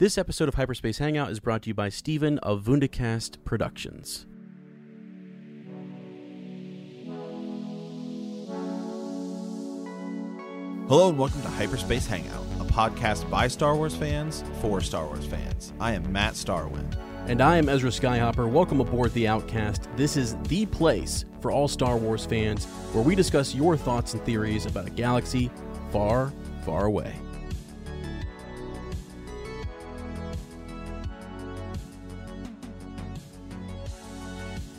This episode of Hyperspace Hangout is brought to you by Steven of Wundacast Productions. Hello and welcome to Hyperspace Hangout, a podcast by Star Wars fans for Star Wars fans. I am Matt Starwin. And I am Ezra Skyhopper. Welcome aboard The Outcast. This is the place for all Star Wars fans where we discuss your thoughts and theories about a galaxy far, far away.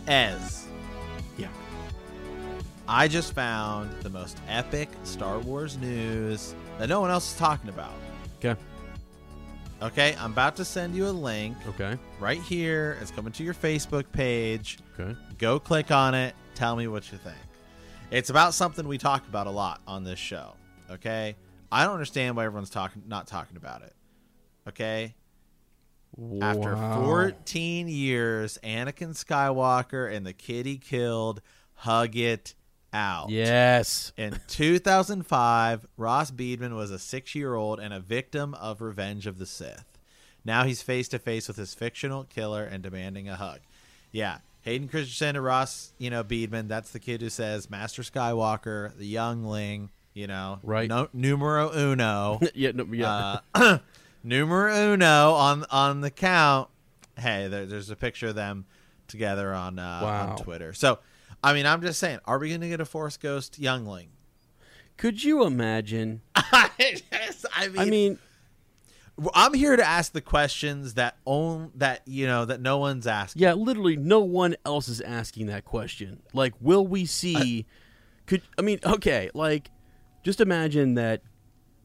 Ez, Yeah. I just found the most epic Star Wars news that no one else is talking about. Okay. Okay, I'm about to send you a link Okay. right here. It's coming to your Facebook page. Okay. Go click on it. Tell me what you think. It's about something we talk about a lot on this show. Okay, I don't understand why everyone's talking not talking about it. Okay, After 14 years, Anakin Skywalker and the kid he killed hug it out. Yes. In 2005, Ross Beadman was a six year old and a victim of Revenge of the Sith. Now he's face to face with his fictional killer and demanding a hug. Yeah, Hayden Christensen and Ross, you know, Beadman, that's the kid who says Master Skywalker, the youngling, you know, Right. No, numero uno. yeah. No, yeah. Uh, numero uno on on the count. Hey, there, there's a picture of them together on uh, Wow. on Twitter. So, I mean, I'm just saying, are we going to get a Force Ghost youngling? Could you imagine? Yes, I mean, I mean, I'm here to ask the questions that own that you know that no one's asking. yeah, literally no one else is asking that question. Like, will we see? could I mean, okay, like, just imagine that.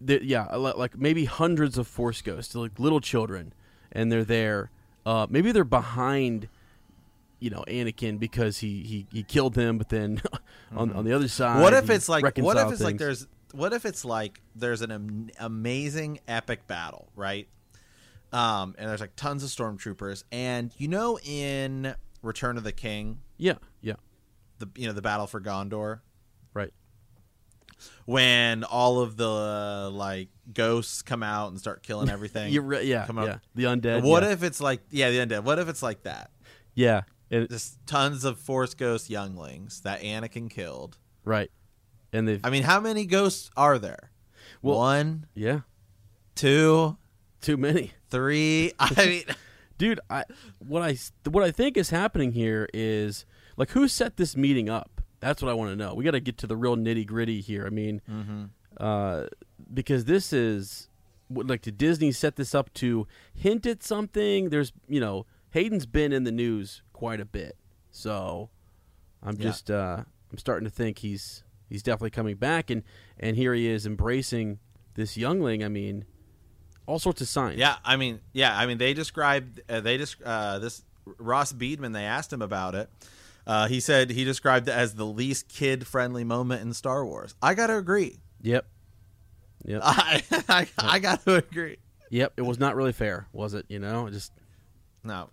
That yeah, like maybe hundreds of Force ghosts, like little children, and they're there. Uh, maybe they're behind, you know, Anakin because he he, he killed him, but then on on the other side. What if it's like? What if it's like there's? What if it's like there's an am- amazing epic battle, right? Um, and there's like tons of stormtroopers, and you know, in Return of the King, yeah yeah the you know the battle for Gondor, when all of the uh, like ghosts come out and start killing everything. Right, yeah Come up- yeah the undead. What yeah. if it's like yeah the undead? What if it's like that? yeah and, Just tons of Force Ghost younglings that Anakin killed. right and they I mean, how many ghosts are there? Well- One, yeah two, too many. three. I mean, dude i what i what i think is happening here is like who set this meeting up that's what i want to know we got to get to the real nitty gritty here i mean uh because this is like did disney set this up to hint at something there's you know hayden's been in the news quite a bit so i'm Yeah. just uh i'm starting to think he's he's definitely coming back and and here he is embracing this youngling i mean all sorts of signs yeah. I mean, yeah. I mean, they described uh, they just uh, this Ross Beadman. They asked him about it. Uh, he said he described it as the least kid friendly moment in Star Wars. I got to agree. yep yep I I, I got to agree. Yep, it was not really fair, was it? You know, just No,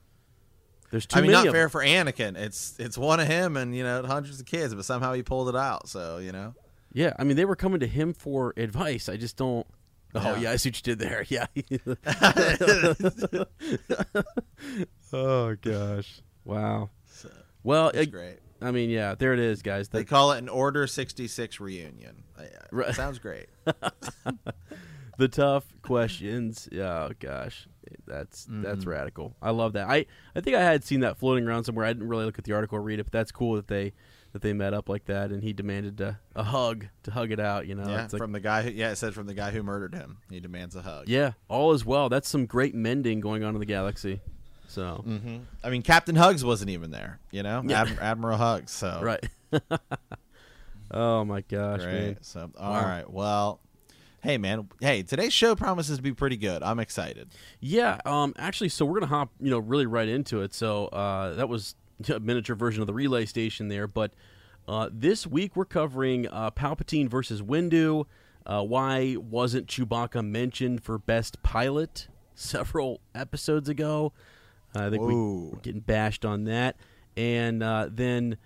there's too many. I mean not fair them. for Anakin. It's it's one of him and you know hundreds of kids, but somehow he pulled it out. So you know. Yeah, I mean they were coming to him for advice. I just don't. Oh Yeah. yeah, I see what you did there. Yeah. oh gosh! Wow. Well, It's I, great. I mean, yeah, there it is, guys. They call it an Order sixty six reunion. Yeah, Right. Sounds great. the tough questions. Oh gosh, that's that's Mm-hmm. radical. I love that. I I think I had seen that floating around somewhere. I didn't really look at the article or read it, but that's cool that they that they met up like that and he demanded a, a hug to hug it out. You know, yeah, like, from the guy. Who, yeah, it said from the guy who murdered him. He demands a hug. yeah, all is well. That's some great mending going on in the galaxy. So hmm I mean, Captain Hugs wasn't even there. You know, Yeah. Adm- Admiral Hugs. So right. oh my gosh, Great. man. So all Wow. right. Well, hey man. Hey, today's show promises to be pretty good. I'm excited. Yeah, um, actually, so we're gonna hop, you know, really right into it. So uh, that was a miniature version of the relay station there, but uh, this week we're covering uh, Palpatine versus Windu. Uh, why wasn't Chewbacca mentioned for best pilot several episodes ago? I think we, Whoa. we're getting bashed on that, and uh, then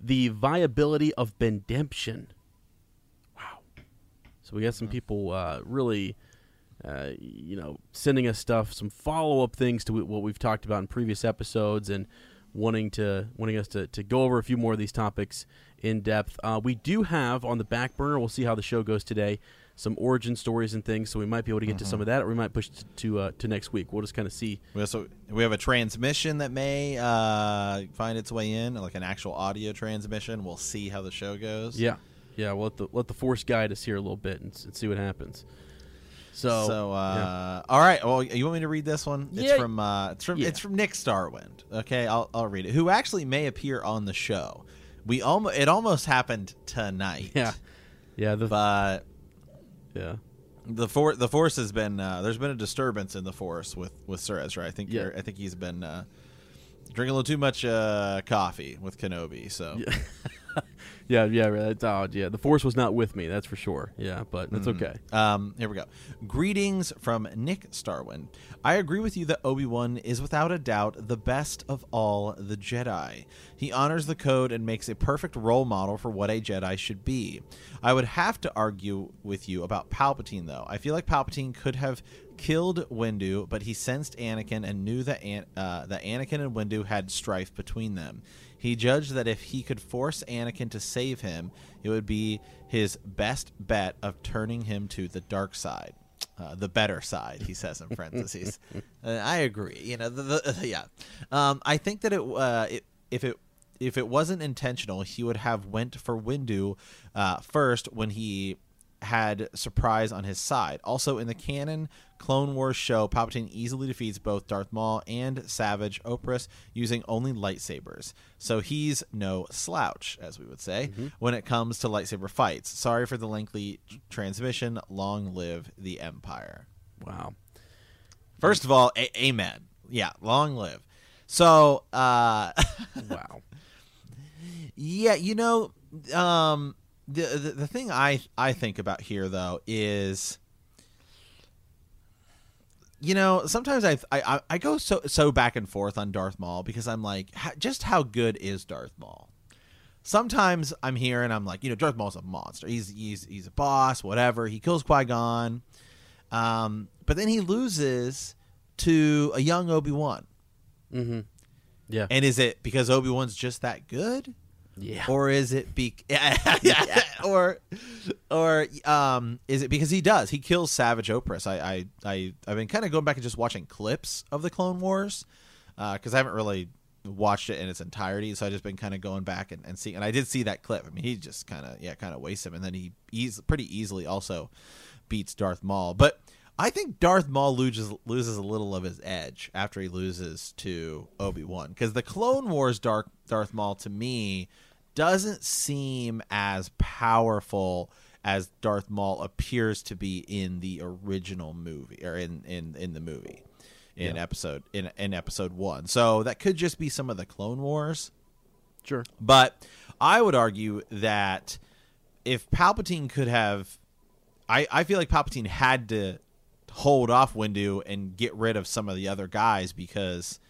the viability of Bendemption. Wow. So we got some people uh, really, uh, you know, sending us stuff, some follow up things to what we've talked about in previous episodes, and wanting to wanting us to, to go over a few more of these topics in depth. Uh, we do have on the back burner. We'll see how the show goes today. Some origin stories and things, so we might be able to get to some of that, or we might push to to, uh, to next week. We'll just kind of see. We also we have a transmission that may uh, find its way in, like an actual audio transmission. We'll see how the show goes. Yeah, yeah. We'll let the let the force guide us here a little bit and, and see what happens. So, So, yeah. uh, all right. Well, you want me to read this one? It's Yeah. from uh, it's from Yeah. it's from Nick Starwind. Okay, I'll I'll read it. Who actually may appear on the show. We almost it almost happened tonight. yeah, yeah, the but yeah. the for the force has been uh, there's been a disturbance in the force with with Sir Ezra. I think Yeah. I think he's been uh, drinking a little too much uh, coffee with Kenobi. So Yeah, yeah, yeah, That's, oh, yeah. The force was not with me, that's for sure. Yeah, but that's okay. Um, here we go. Greetings from Nick Starwin. I agree with you that Obi Wan is without a doubt the best of all the Jedi. He honors the code and makes a perfect role model for what a Jedi should be. I would have to argue with you about Palpatine, though. I feel like Palpatine could have killed Windu, but he sensed Anakin and knew that An- uh, that Anakin and Windu had strife between them. He judged that if he could force Anakin to save him, it would be his best bet of turning him to the dark side. Uh, the better side, he says in parentheses. uh, I agree. You know, the, the, yeah. Um, I think that it, uh, it if it if it wasn't intentional, he would have went for Windu uh, first when he had surprise on his side. Also, in the canon Clone Wars show, Palpatine easily defeats both Darth Maul and Savage Opress using only lightsabers. So he's no slouch, as we would say, when it comes to lightsaber fights. Sorry for the lengthy transmission. Long live the Empire. Wow. First of all, a- amen. Yeah, long live. So, uh, Wow. Yeah, you know, um, the, the the thing I I think about here though is, you know, sometimes I I I go so so back and forth on Darth Maul because I'm like, just how good is Darth Maul? Sometimes I'm here and I'm like, you know, Darth Maul's a monster. He's he's he's a boss, whatever. He kills Qui Gon, um, but then he loses to a young Obi Wan. Mm-hmm. Yeah. And is it because Obi Wan's just that good? Yeah. or is it be or or um is it because he does he kills savage opress. I i, I i've been kind of going back and just watching clips of the clone wars because i haven't really watched it in its entirety so i just been kind of going back and, and seeing and i did see that clip. I mean he just kind of yeah kind of wastes him and then he eas- pretty easily also beats darth maul. But I think Darth Maul loses loses a little of his edge after he loses to Obi Wan because the Clone Wars Dark Darth Maul to me doesn't seem as powerful as Darth Maul appears to be in the original movie or in in in the movie in episode in in episode 1. So that could just be some of the Clone Wars. Sure. But I would argue that if Palpatine could have I, I feel like Palpatine had to hold off Windu and get rid of some of the other guys because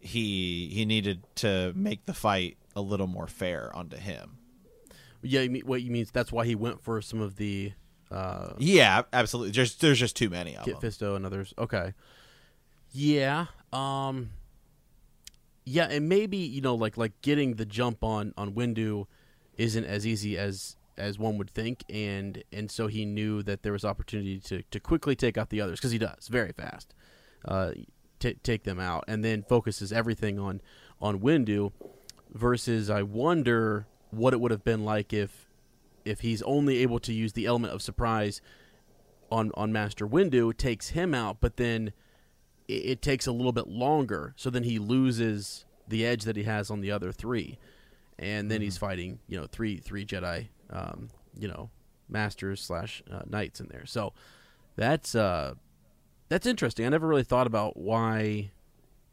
he he needed to make the fight a little more fair onto him. Yeah. You mean, what you mean? That's why he went for some of the uh, Yeah, absolutely. Just there's just too many of Kit them. Fisto and others. Okay. Yeah. Um. Yeah, and maybe you know, like like getting the jump on on Windu isn't as easy as as one would think, and and so he knew that there was opportunity to to quickly take out the others because he does very fast, uh, t- take them out, and then focuses everything on on Windu. Versus, I wonder what it would have been like if if he's only able to use the element of surprise on on Master Windu, takes him out, but then it, it takes a little bit longer, so then he loses the edge that he has on the other three, and then he's fighting you know three three Jedi, um, you know, masters slash uh, knights in there. So that's uh that's interesting. I never really thought about why.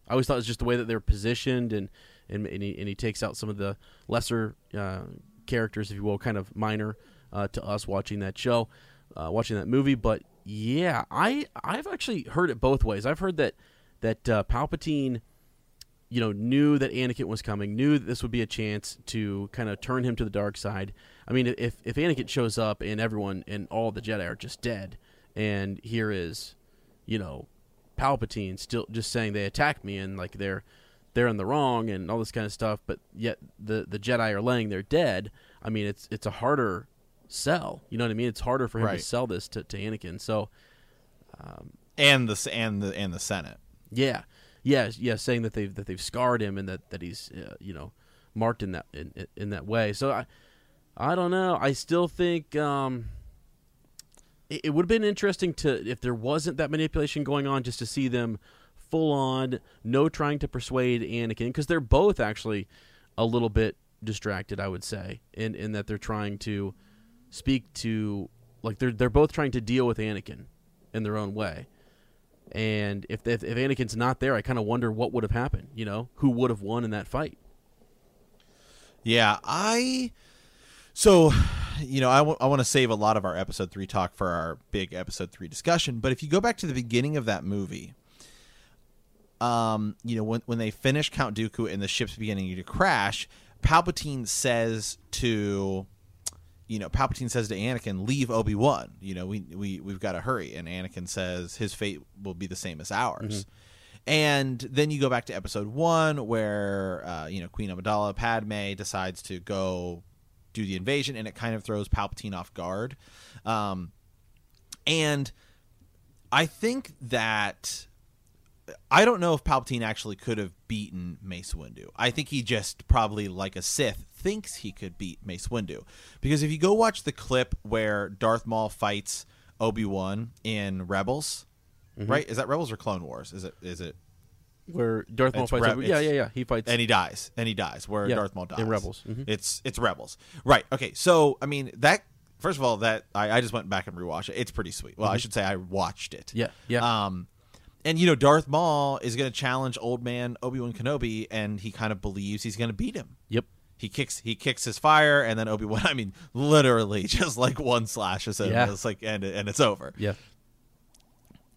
I always thought it was just the way that they're positioned, and and and he, and he takes out some of the lesser uh, characters, if you will, kind of minor uh, to us watching that show, uh, watching that movie. But yeah, I I've actually heard it both ways. I've heard that that uh, Palpatine, you know, knew that Anakin was coming, knew that this would be a chance to kind of turn him to the dark side. I mean, if if Anakin shows up and everyone and all the Jedi are just dead, and here is, you know, Palpatine still just saying they attacked me and like they're they're in the wrong and all this kind of stuff, but yet the the Jedi are laying there dead. I mean, it's it's a harder sell. You know what I mean? It's harder for him Right. to sell this to, to Anakin. So and the and the and the Senate. yeah, yeah, yeah, saying that they've that they've scarred him and that that he's uh, you know marked in that in, in that way. So I I don't know. I still think um, it, it would have been interesting to if there wasn't that manipulation going on, just to see them full on, no trying to persuade Anakin because they're both actually a little bit distracted. I would say, in in that they're trying to speak to like they're they're both trying to deal with Anakin in their own way. And if if, if Anakin's not there, I kind of wonder what would have happened. You know, who would have won in that fight? Yeah, I. So, you know, I want to save a lot of our episode three talk for our big episode three discussion. But if you go back to the beginning of that movie, um, you know, when when they finish Count Dooku and the ship's beginning to crash, Palpatine says to, you know, Palpatine says to Anakin, "Leave Obi Wan. You know, we we we've got to hurry." And Anakin says his fate will be the same as ours. And then you go back to episode one, where uh, you know Queen Amidala Padme decides to go do the invasion, and it kind of throws Palpatine off guard. Um, and I think that I don't know if Palpatine actually could have beaten Mace Windu. I think he just probably, like a Sith, thinks he could beat Mace Windu. Because if you go watch the clip where Darth Maul fights Obi Wan in Rebels, right? Is that Rebels or Clone Wars? Is it? Is it? Where Darth Maul fights? Re- yeah, yeah, yeah. He fights. and he dies, and he dies. Where Yeah, Darth Maul dies in Rebels. Mhm. It's it's Rebels, right? Okay, so I mean that. First of all, that I, I just went back and rewatched it. It's pretty sweet. Well, I should say I watched it. Mm-hmm. Yeah, yeah. Um, and you know, Darth Maul is going to challenge Old Man Obi Wan Kenobi, and he kind of believes he's going to beat him. yep. He kicks he kicks his fire, and then Obi Wan. I mean, literally, just like one slashes him. Yeah. It's like and and it's over. Yeah.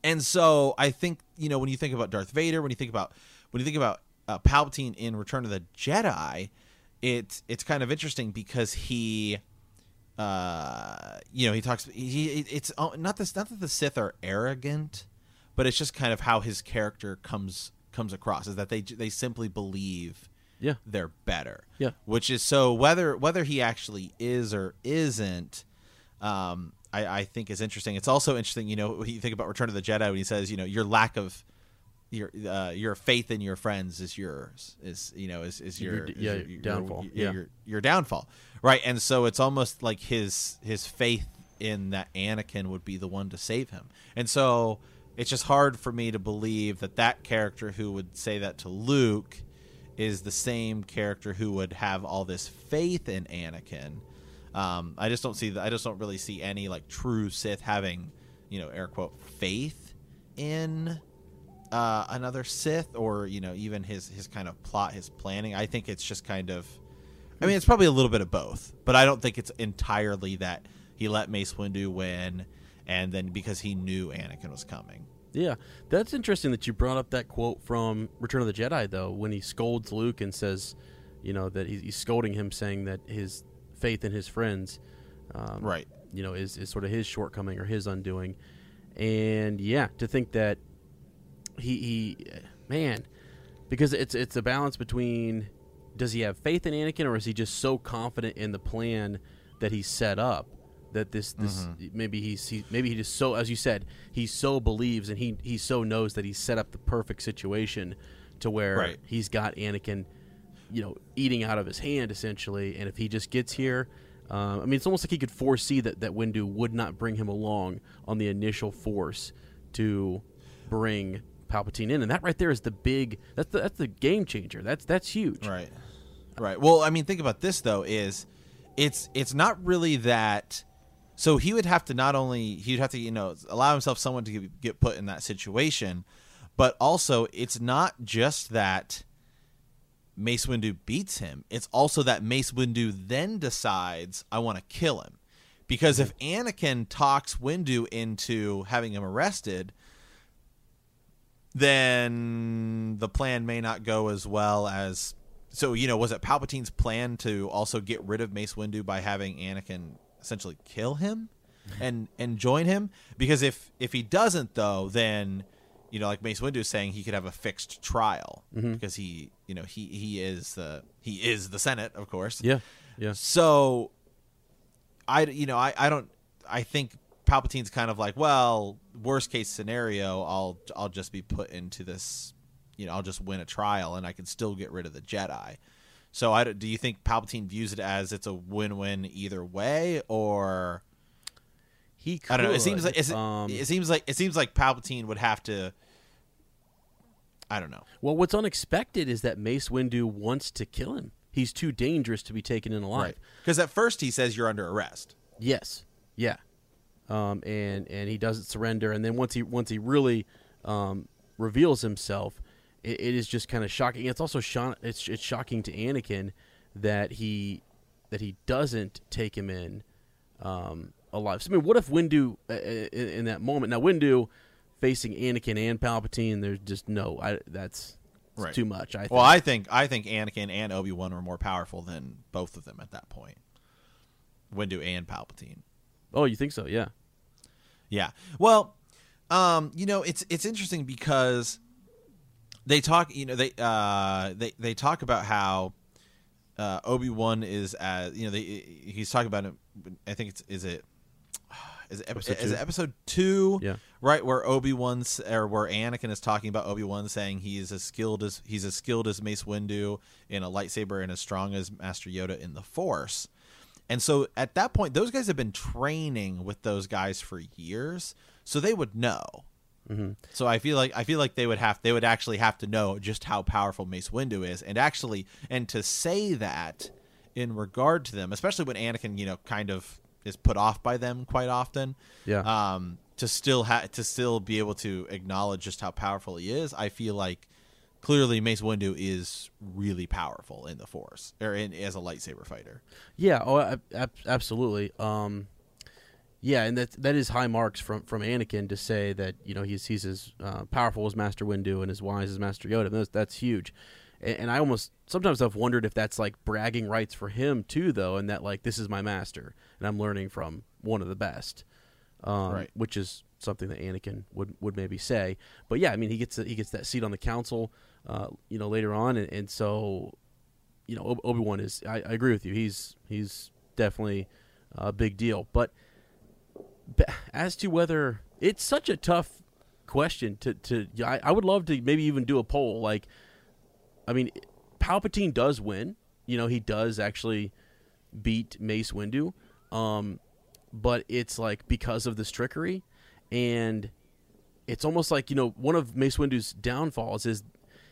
And so I think you know when you think about Darth Vader, when you think about when you think about uh, Palpatine in Return of the Jedi, it's it's kind of interesting because he, uh, you know, he talks. He it's uh, not this not that the Sith are arrogant, but it's just kind of how his character comes comes across is that they they simply believe Yeah. they're better. Yeah. Which is so whether whether he actually is or isn't, um, I, I think is interesting. It's also interesting, you know, when you think about Return of the Jedi when he says, you know, your lack of your uh, your faith in your friends is yours is you know is, is your, Your- is yeah, your, downfall. your, Yeah. your, your downfall right and so it's almost like his his faith in that Anakin would be the one to save him and so it's just hard for me to believe that that character who would say that to Luke is the same character who would have all this faith in Anakin. Um, I just don't see. I just don't really see any like true Sith having, you know, air quote faith in uh, another Sith or you know even his his kind of plot, his planning. I think it's just kind of. I mean, it's probably a little bit of both, but I don't think it's entirely that he let Mace Windu win, and then because he knew Anakin was coming. Yeah, that's interesting that you brought up that quote from Return of the Jedi, though, when he scolds Luke and says, you know, that he's, he's scolding him, saying that his faith in his friends, um, Right. you know, is, is sort of his shortcoming or his undoing. And yeah, to think that he, he man, because it's it's a balance between does he have faith in Anakin or is he just so confident in the plan that he set up. That this this Mm-hmm. maybe he's he, maybe he just so as you said he so believes and he he so knows that he's set up the perfect situation to where Right. he's got Anakin, you know, eating out of his hand essentially. And if he just gets here, uh, I mean, it's almost like he could foresee that that Windu would not bring him along on the initial force to bring Palpatine in, and that right there is the big that's the that's the game changer. That's that's huge. Right. Right. Well, I mean, think about this though. Is it's it's not really that. So he would have to not only he'd have to you know allow himself someone to get- get put in that situation, but also it's not just that Mace Windu beats him. It's also that Mace Windu then decides I want to kill him, because if mm-hmm. Anakin talks Windu into having him arrested, then the plan may not go as well as so you know was it palpatine's plan to also get rid of mace windu by having anakin essentially kill him and and join him because if if he doesn't though then you know like mace windu is saying he could have a fixed trial mm-hmm. because he you know he he is the he is the senate of course Yeah, yeah. so I you know I I don't I think Palpatine's kind of like well worst case scenario I'll I'll just be put into this you know I'll just win a trial and I can still get rid of the Jedi. So I don't- you think Palpatine views it as it's a win-win either way or He could. I don't know it seems like it's, um, it seems like it seems like Palpatine would have to I don't know. well, what's unexpected is that Mace Windu wants to kill him. He's too dangerous to be taken in alive. Because at first he says you're under arrest. Yes. Yeah. Um, and and he doesn't surrender, and then once he once he really um, reveals himself, it, it is just kind of shocking. It's also it's it's shocking to Anakin that he that he doesn't take him in um, alive. So, I mean, what if Windu uh, in, in that moment? Now, Windu facing Anakin and Palpatine, there's just no. I, that's Right. too much. I think. Well, I think I think Anakin and Obi Wan were more powerful than both of them at that point. Windu and Palpatine. oh, you think so? Yeah. Yeah. Well, um, you know, it's it's interesting because they talk. You know, they uh, they they talk about how uh, Obi Wan is as you know they he's talking about it. I think it's is it. Is it, Episode is two. it episode two? Yeah. right where Obi Wan's or where Anakin is talking about Obi Wan saying he is as skilled as he's as skilled as Mace Windu in a lightsaber and as strong as Master Yoda in the Force. And so at that point, those guys have been training with those guys for years, so they would know. So I feel like I feel like they would have they would actually have to know just how powerful Mace Windu is, and actually and to say that in regard to them, especially when Anakin, you know, kind of is put off by them quite often. Yeah. Um, to still ha- to still be able to acknowledge just how powerful he is, I feel like clearly Mace Windu is really powerful in the Force or in, as a lightsaber fighter. Yeah, oh, ab- absolutely. Um, yeah, and that that is high marks from from Anakin to say that you know he's he's as uh, powerful as Master Windu and as wise as Master Yoda. That's, that's huge. And, and I almost sometimes I've wondered if that's like bragging rights for him too, though, and that like this is my master and I'm learning from one of the best, um, Right. Which is something that Anakin would would maybe say. But yeah, I mean he gets he gets that seat on the council, uh, you know, later on, and, and so you know, Obi Wan is. I, I agree with you. He's he's definitely a big deal. But as to whether it's such a tough question to to, I, I would love to maybe even do a poll. Like, I mean, Palpatine does win. You know, he does actually beat Mace Windu. Um, but it's like because of this trickery, and it's almost like you know one of Mace Windu's downfalls is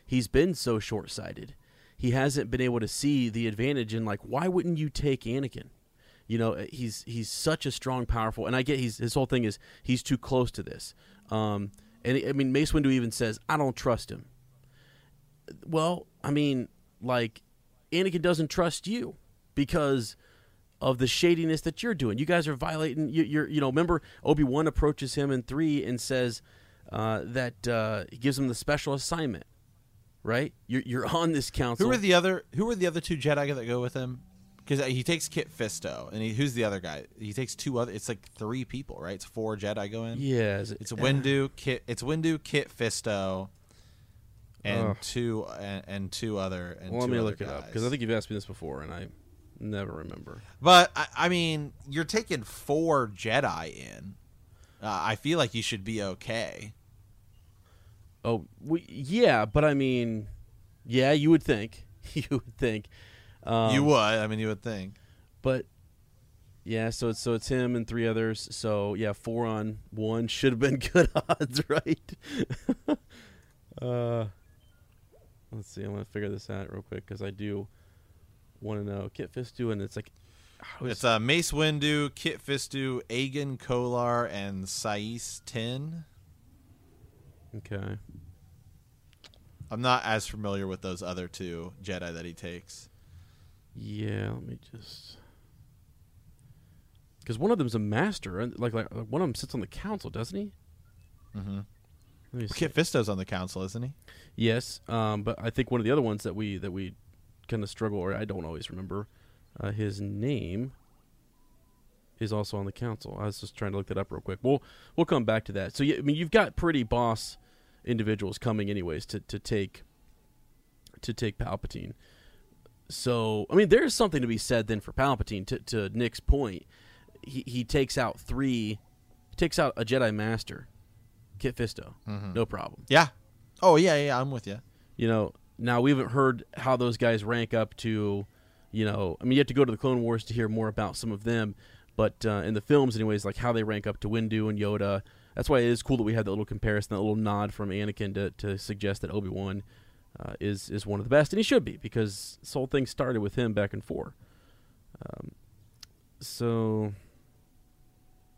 he's been so short sighted. He hasn't been able to see the advantage in like why wouldn't you take Anakin? You know he's he's such a strong, powerful, and I get he's his whole thing is he's too close to this. Um, and I mean Mace Windu even says I don't trust him. Well, I mean like Anakin doesn't trust you because of the shadiness that you're doing. You guys are violating. You, you're, you know, remember Obi Wan approaches him in three and says uh, that uh, he gives him the special assignment. Right? You're, you're on this council. Who are the other Who are the other two Jedi that go with him? Because he takes Kit Fisto, and he, who's the other guy? He takes two other. It's like three people, right? It's four Jedi go in. Yeah, it- It's Windu, Kit. It's Windu, Kit Fisto, and Ugh. two and, and two other. And Well, let me look it up because I think you've asked me this before, and I Never remember. But I, I mean, you're taking four Jedi in. Uh, I feel like you should be okay. Oh, we, yeah, but I mean, yeah, you would think. you would think. Um, you would. I mean, you would think. But yeah, so it's so it's him and three others. So yeah, four on one should have been good odds, right? uh, let's see. I'm gonna figure this out real quick because I do want to know Kit Fisto, and it's like It's uh, Mace Windu, Kit Fisto, Agen Kolar, and Saesee Tiin. okay. I'm not as familiar with those other two Jedi that he takes. Yeah, let me just because one of them's a master, and like like one of them sits on the council, doesn't he? Mm-hmm. Kit Fisto's on the council, isn't he? Yes, um, but I think one of the other ones that we that we kind of struggle, or I don't always remember, uh, his name is also on the council. I was just trying to look that up real quick. We'll we'll come back to that. So yeah, I mean, you've got pretty boss individuals coming anyways to to take to take Palpatine. So I mean, there's something to be said then for Palpatine. To to Nick's point, he he takes out three, takes out a Jedi Master, Kit Fisto, no problem. Yeah. Oh yeah, yeah. I'm with you. You know, now we haven't heard how those guys rank up to, you know, I mean, you have to go to the Clone Wars to hear more about some of them, but uh, in the films, anyways, like how they rank up to Windu and Yoda. That's why it is cool that we had that little comparison, that little nod from Anakin to, to suggest that Obi Wan uh, is is one of the best, and he should be because this whole thing started with him back in four. Um, so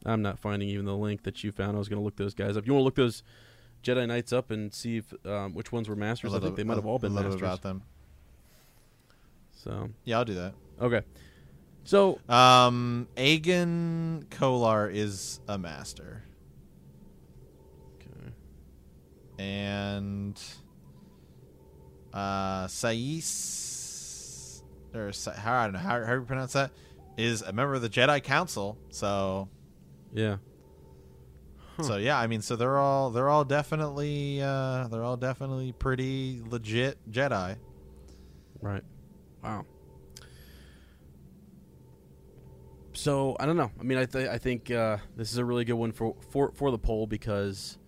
I'm not finding even the link that you found. I was going to look those guys up. You want to look those Jedi Knights up and see if um, which ones were masters? I think they might have all been masters. about them. So Yeah, I'll do that. okay, so Um, Agen Kolar is a master, okay. and uh, Sais or Sa- how I don't know how how you pronounce that is a member of the Jedi Council. So yeah, so yeah, I mean, so they're all they're all definitely uh, they're all definitely pretty legit Jedi. right. Wow. So I don't know. I mean, I th- I think uh, this is a really good one for for for the poll because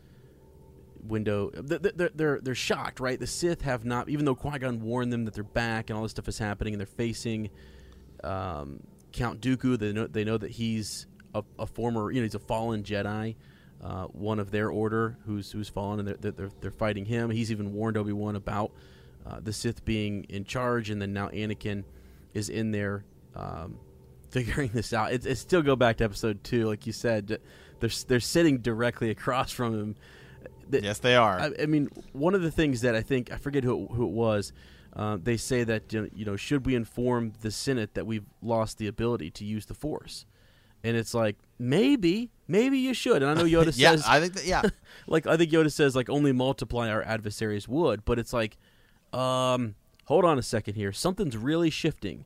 Windu th- th- they're they're they're shocked, right? The Sith have not, even though Qui Gon warned them that they're back and all this stuff is happening, and they're facing um, Count Dooku. They know they know that he's a, a former, you know, he's a fallen Jedi, uh, one of their order who's who's fallen, and they're they're, they're fighting him. He's even warned Obi Wan about uh, the Sith being in charge, and then now Anakin is in there. Um, figuring this out. It, it still go back to episode two, like you said. They're they're sitting directly across from him. The- Yes, they are. I, I mean, one of the things that I think I forget who it, who it was. Uh, they say that you know, you know, should we inform the Senate that we've lost the ability to use the Force? And it's like maybe, maybe you should. And I know Yoda yeah, says, I think that, yeah. like I think Yoda says, like only multiply our adversaries would. But it's like, um, hold on a second here. Something's really shifting.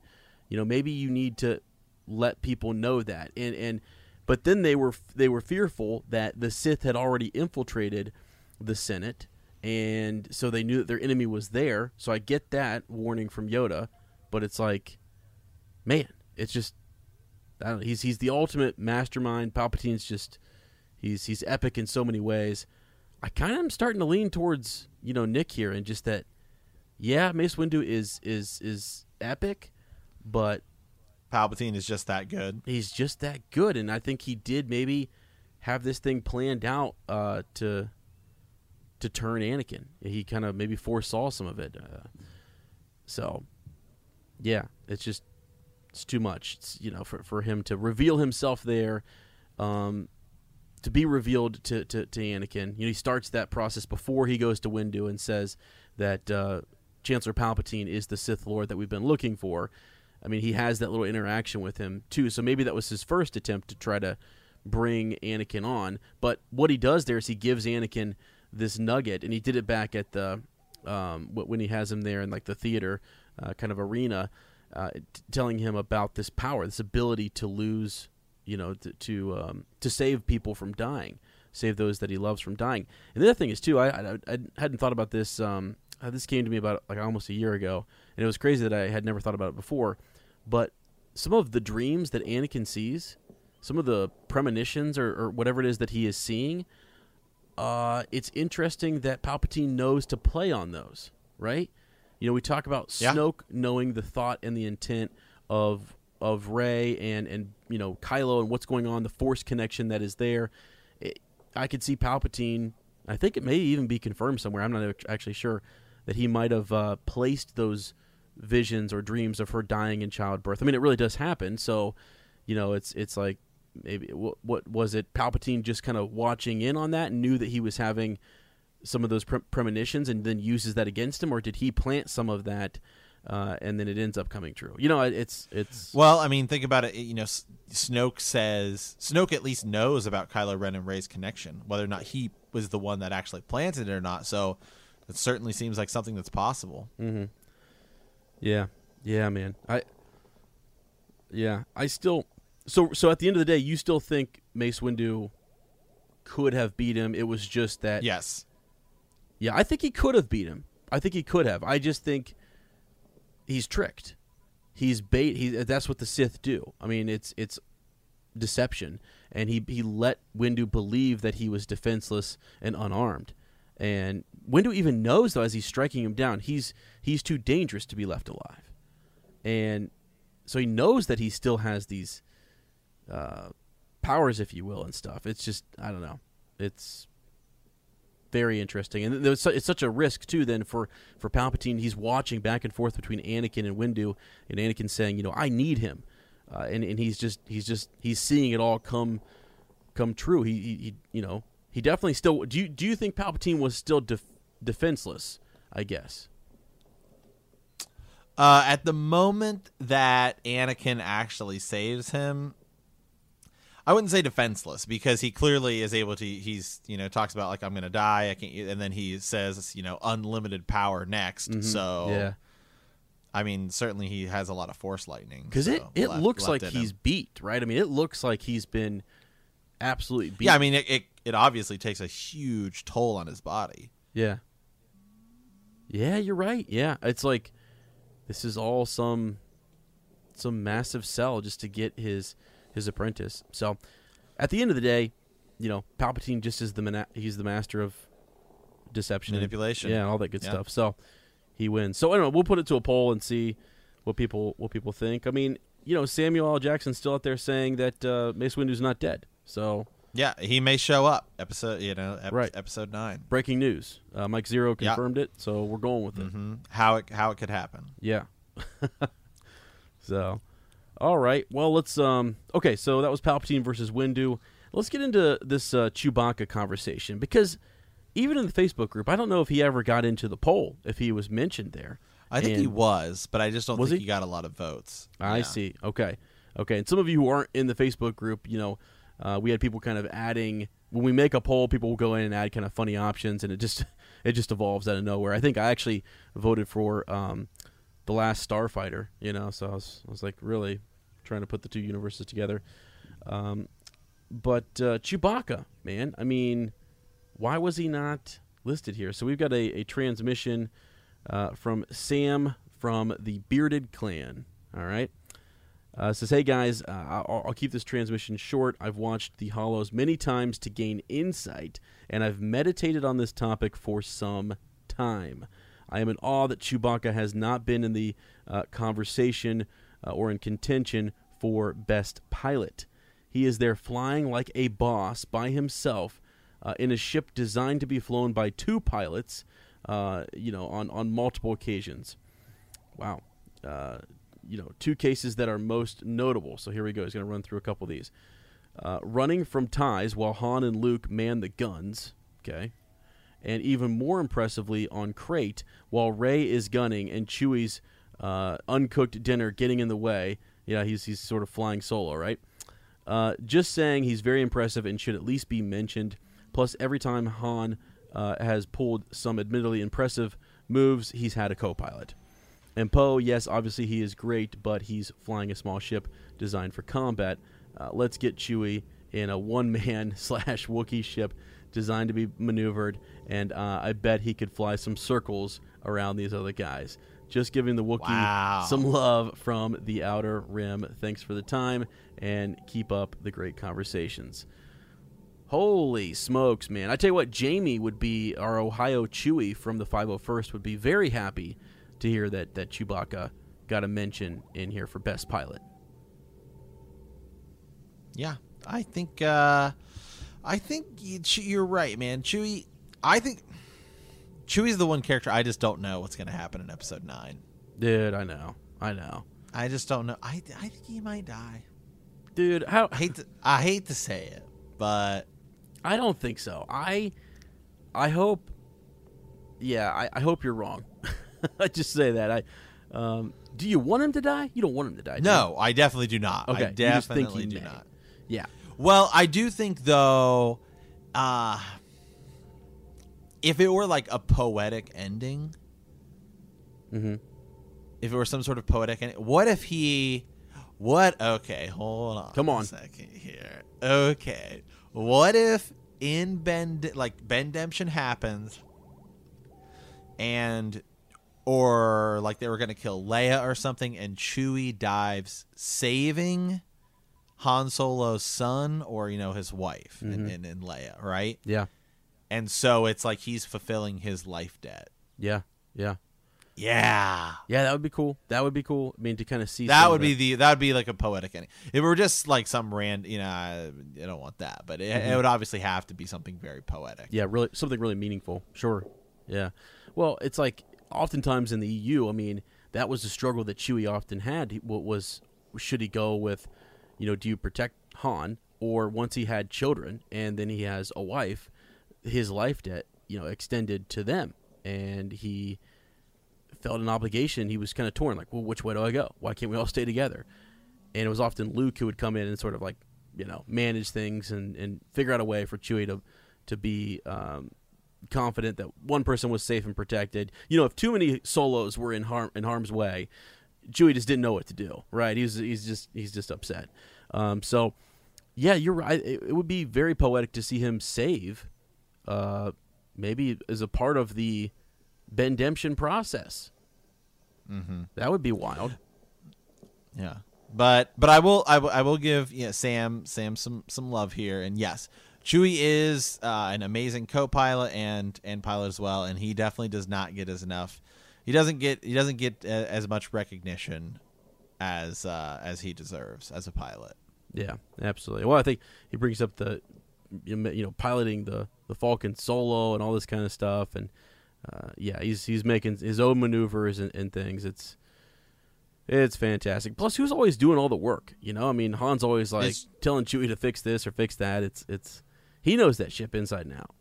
You know, maybe you need to let people know that. And and but then they were they were fearful that the Sith had already infiltrated the Senate, and so they knew that their enemy was there. So I get that warning from Yoda, but it's like, man, it's just I don't know, he's he's the ultimate mastermind. Palpatine's just he's he's epic in so many ways. I kind of am starting to lean towards you know Nick here, and just that, yeah, Mace Windu is is is epic, but Palpatine is just that good. he's just that good, and I think he did maybe have this thing planned out uh, to to turn Anakin. He kind of maybe foresaw some of it. Uh, so, yeah, it's just it's too much. It's, you know, for for him to reveal himself there, um, to be revealed to, to to Anakin. You know, he starts that process before he goes to Windu and says that uh, Chancellor Palpatine is the Sith Lord that we've been looking for. I mean, he has that little interaction with him too. So maybe that was his first attempt to try to bring Anakin on. But what he does there is he gives Anakin this nugget, and he did it back at the um, when he has him there in like the theater uh, kind of arena, uh, t- telling him about this power, this ability to lose, you know, to to, um, to save people from dying, save those that he loves from dying. And the other thing is too, I I, I hadn't thought about this. Um, uh, this came to me about like almost a year ago, and it was crazy that I had never thought about it before. But some of the dreams that Anakin sees, some of the premonitions or, or whatever it is that he is seeing, uh, it's interesting that Palpatine knows to play on those, right? You know, we talk about Yeah. Snoke knowing the thought and the intent of of Rey and and you know Kylo and what's going on, the Force connection that is there. It, I could see Palpatine. I think it may even be confirmed somewhere. I'm not actually sure that he might have uh, placed those visions or dreams of her dying in childbirth. I mean, it really does happen. So, you know, it's it's like maybe what, what was it? Palpatine just kind of watching in on that and knew that he was having some of those pre- premonitions and then uses that against him, or did he plant some of that? Uh, and then it ends up coming true. You know, it's it's Well, I mean, think about it. You know, S- Snoke says Snoke at least knows about Kylo Ren and Rey's connection, whether or not he was the one that actually planted it or not. So, it certainly seems like something that's possible. Yeah, yeah, man. I, yeah, I still. So, so at the end of the day, you still think Mace Windu could have beat him? It was just that. Yes. Yeah, I think he could have beat him. I think he could have. I just think he's tricked. He's bait. He that's what the Sith do. I mean, it's it's deception, and he he let Windu believe that he was defenseless and unarmed. And Windu even knows though as he's striking him down, he's he's too dangerous to be left alive, and so he knows that he still has these powers, if you will, and stuff. It's just I don't know. It's very interesting, and it's such a risk too. Then for for Palpatine, he's watching back and forth between Anakin and Windu, and Anakin saying, you know, I need him, uh, and and he's just he's just he's seeing it all come come true. He, he, he you know he definitely still. Do you do you think Palpatine was still def- defenseless? I guess. Uh, at the moment that Anakin actually saves him, I wouldn't say defenseless because he clearly is able to. He's you know talks about like I'm gonna die. I can't, and then he says you know unlimited power next. Mm-hmm. So yeah, I mean certainly he has a lot of force lightning because it so it left- looks left like in him. he's beat, right? I mean, it looks like he's been absolutely beat. yeah. I mean it, it it obviously takes a huge toll on his body. Yeah. Yeah, you're right. Yeah, it's like this is all some some massive sell just to get his his apprentice. So, at the end of the day, you know, Palpatine just is the mana- he's the master of deception, and- Manipulation. yeah, and all that good Yeah. stuff. So, he wins. So I don't know. We'll put it to a poll and see what people what people think. I mean, you know, Samuel L. Jackson's still out there saying that uh, Mace Windu's not dead. So Yeah, he may show up episode you know ep- Right. episode nine. breaking news. Uh, Mike Zeroh Yeah. confirmed it. So we're going with it. hmm How it how it could happen. Yeah. so, all right. Well, let's. Um. Okay. So that was Palpatine versus Windu. Let's get into this uh, Chewbacca conversation because even in the Facebook group, I don't know if he ever got into the poll if he was mentioned there. I think he was, but I just don't think he? he? got a lot of votes. I Yeah. see. Okay. Okay. And some of you who aren't in the Facebook group, you know, uh, we had people kind of adding when we make a poll, people will go in and add kind of funny options, and it just it just evolves out of nowhere. I think I actually voted for um, the last Starfighter. You know, so I was I was like really trying to put the two universes together. Um, but uh, Chewbacca, man, I mean, why was he not listed here? So we've got a, a transmission uh, from Sam from the Bearded Clan. All right. Uh, says, hey guys, uh, I'll, I'll keep this transmission short. I've watched the Hollows many times to gain insight, and I've meditated on this topic for some time. I am in awe that Chewbacca has not been in the uh, conversation uh, or in contention for best pilot. He is there flying like a boss by himself uh, in a ship designed to be flown by two pilots, uh, you know, on, on multiple occasions. Wow. Uh, you know, two cases that are most notable. So here we go. He's going to run through a couple of these. Uh, running from TIEs while Han and Luke man the guns. Okay. And even more impressively on Crait while Rey is gunning and Chewie's uh, uncooked dinner getting in the way. Yeah, he's, he's sort of flying solo, right? Uh, just saying he's very impressive and should at least be mentioned. Plus, every time Han uh, has pulled some admittedly impressive moves, he's had a co pilot. And Poe, yes, obviously he is great, but he's flying a small ship designed for combat. Uh, let's get Chewie in a one man slash Wookiee ship designed to be maneuvered, and uh, I bet he could fly some circles around these other guys. Just giving the Wookiee Wow. some love from the Outer Rim. Thanks for the time and keep up the great conversations. Holy smokes, man. I tell you what, Jamie would be, our Ohio Chewie from the 501st, would be very happy to hear that, that Chewbacca got a mention in here for Best Pilot. Yeah, I think uh, I think you're right, man. Chewie, I think Chewie's the one character I just don't know what's going to happen in Episode Nine. Dude, I know. I know. I just don't know. I, I think he might die. Dude, how I hate to, I hate to say it, but I don't think so. I I hope Yeah, I, I hope you're wrong. I just say that. I um, do you want him to die? You don't want him to die. do you? no, I definitely do not. Okay, I you just think definitely do may. not. Yeah. Well, I do think though, uh, if it were like a poetic ending, Mm-hmm. if it were some sort of poetic ending, what if he, what? Okay, hold on. Come a on. second here. Okay, what if in Bend like Bendemption happens, and or like they were gonna kill Leia or something, and Chewie dives, saving Han Solo's son or you know his wife Mm-hmm. and, and, and Leia, right? Yeah. And so it's like he's fulfilling his life debt. Yeah. Yeah. Yeah. Yeah, that would be cool. That would be cool. I mean, to kind of see That would be the- that would be like a poetic ending. If it were just like some rand, you know, I, I don't want that, but it, it mm-hmm. would obviously have to be something very poetic. yeah, really something really meaningful. Sure. Yeah. Well, it's like oftentimes in the EU. I mean, that was the struggle that Chewie often had. What was should he go with, you know, do you protect Han or once he had children and then he has a wife, his life debt, you know, extended to them, and he felt an obligation. He was kind of torn, like, well, which way do I go? Why can't we all stay together? And it was often Luke who would come in and sort of like, you know, manage things and, and figure out a way for Chewie to to be um, confident that one person was safe and protected. You know, if too many solos were in harm in harm's way, Chewie just didn't know what to do. Right? He's he's just he's just upset. Um, so, yeah, you're right. It, it would be very poetic to see him save, uh, maybe as a part of the Bendemption process. Mm-hmm. That would be wild. Yeah. But but I will I will, I will give yeah, Sam Sam some some love here and yes Chewie is uh, an amazing co-pilot and and pilot as well and he definitely does not get as enough he doesn't get he doesn't get uh, as much recognition as uh, as he deserves as a pilot Yeah, absolutely. Well, I think he brings up the you know piloting the the Falcon solo and all this kind of stuff, and uh, yeah, he's he's making his own maneuvers and, and things. It's it's fantastic. Plus, he was always doing all the work. You know, I mean, Han's always like It's- telling Chewie to fix this or fix that. It's it's he knows that ship inside and out.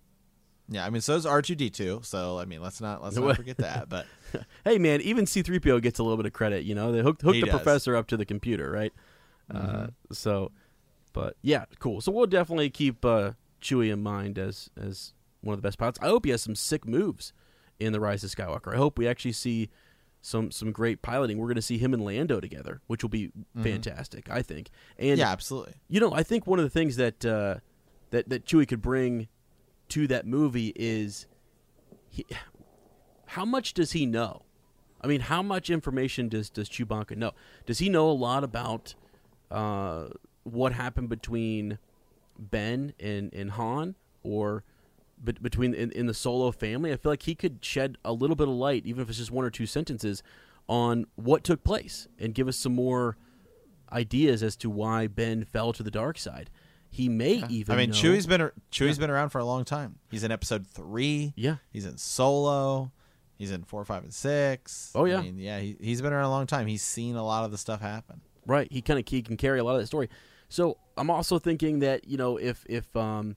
yeah I mean so is R2D2 so I mean let's not let's not forget that but hey man, even C3PO gets a little bit of credit, you know. They hooked hooked He the does. professor up to the computer, right? Uh, so but yeah, cool. So we'll definitely keep uh Chewie in mind as as one of the best pilots. I hope he has some sick moves in the Rise of Skywalker. I hope we actually see some some great piloting. We're going to see him and Lando together, which will be fantastic, I think. And yeah absolutely you know, I think one of the things that uh, that that Chewie could bring to that movie is he, how much does he know? I mean, how much information does does Chewbacca know? Does he know a lot about uh, what happened between Ben and, and Han, or bet between in, in the Solo family? I feel like he could shed a little bit of light, even if it's just one or two sentences, on what took place and give us some more ideas as to why Ben fell to the dark side. He may even. I mean know- Chewie's been ar- Chewie's been around for a long time he's in episode three Yeah. He's in Solo. He's in four, five, and six. Oh, yeah. I mean, yeah. He, he's been around a long time. He's seen a lot of the stuff happen. Right. He kind of he can carry a lot of that story. So I'm also thinking that you know if if um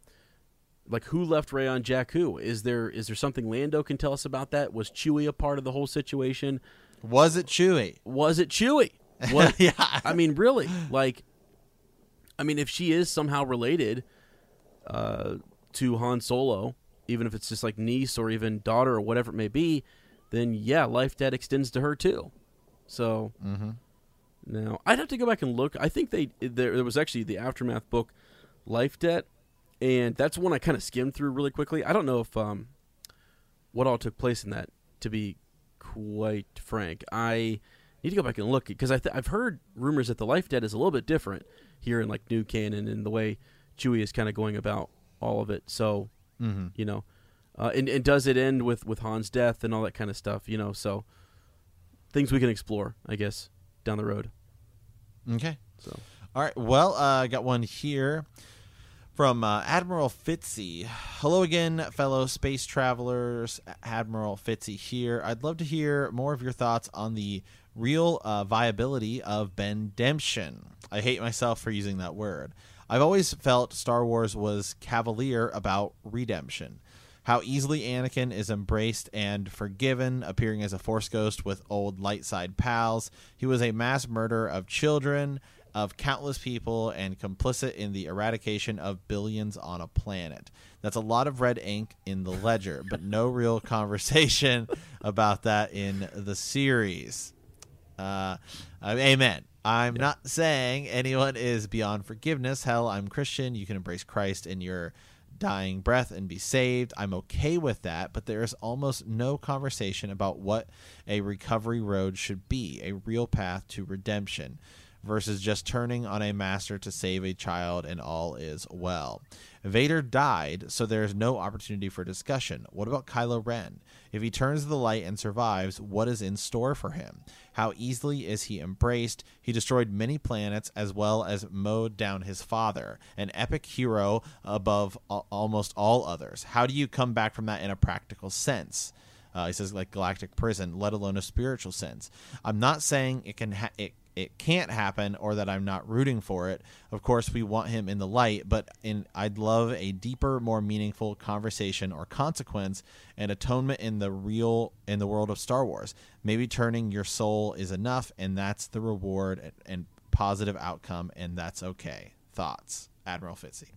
like who left Rey on Jakku? Is there is there something Lando can tell us about that? Was Chewie a part of the whole situation? Was it Chewie? Was it Chewie? Was, yeah. I mean, really? Like, I mean, if she is somehow related uh, to Han Solo, even if it's just like niece or even daughter or whatever it may be, then yeah, life debt extends to her too. So now I'd have to go back and look. I think they there, there was actually the aftermath book, Life Debt, and that's one I kind of skimmed through really quickly. I don't know if um, what all took place in that. To be quite frank. I need to go back and look because th- I've heard rumors that the Life Debt is a little bit different here in like new canon and the way Chewie is kind of going about all of it. So Mm-hmm. you know, uh, and, and does it end with with Han's death and all that kind of stuff? You know, so things we can explore, I guess, down the road. Okay. So All right. Well, uh, I got one here from uh, Admiral Fitzy. Hello again, fellow space travelers. Admiral Fitzy here. I'd love to hear more of your thoughts on the real uh, viability of Bendemption. I hate myself for using that word. I've always felt Star Wars was cavalier about redemption. How easily Anakin is embraced and forgiven, appearing as a Force ghost with old light side pals. He was a mass murderer of children, of countless people, and complicit in the eradication of billions on a planet. That's a lot of red ink in the ledger, but no real conversation about that in the series. Uh, uh, amen. I'm not saying anyone is beyond forgiveness. Hell, I'm Christian. You can embrace Christ in your dying breath and be saved. I'm okay with that, but there is almost no conversation about what a recovery road should be, a real path to redemption, versus just turning on a master to save a child and all is well. Vader died, so there is no opportunity for discussion. What about Kylo Ren? If he turns the light and survives, what is in store for him? How easily is he embraced? He destroyed many planets as well as mowed down his father, an epic hero above al- almost all others. How do you come back from that in a practical sense? Uh, he says like galactic prison, let alone a spiritual sense. I'm not saying it can ha- it it can't happen or that I'm not rooting for it. Of course, we want him in the light, but in I'd love a deeper, more meaningful conversation or consequence and atonement in the real in the world of Star Wars. Maybe turning your soul is enough, and that's the reward and, and positive outcome, and that's okay. Thoughts, Admiral Fitzy.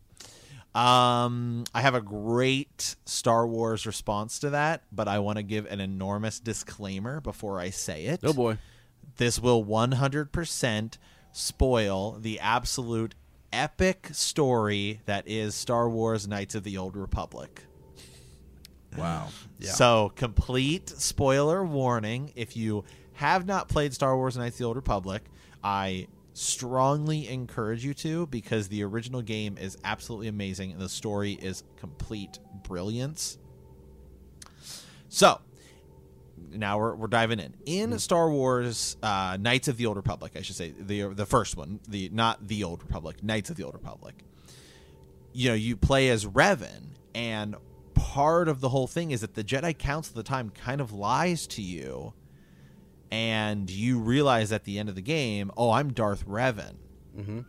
Um, I have a great Star Wars response to that, but I want to give an enormous disclaimer before I say it. oh boy, This will 100% spoil the absolute epic story that is Star Wars Knights of the Old Republic. wow, yeah, So, complete spoiler warning. If you have not played Star Wars Knights of the Old Republic, I strongly encourage you to because the original game is absolutely amazing and the story is complete brilliance. So, now we're, we're diving in. In Star Wars uh, Knights of the Old Republic, I should say, the the first one, the not the Old Republic, Knights of the Old Republic. You know, you play as Revan, and part of the whole thing is that the Jedi Council at the time kind of lies to you, and you realize at the end of the game, oh, I'm Darth Revan.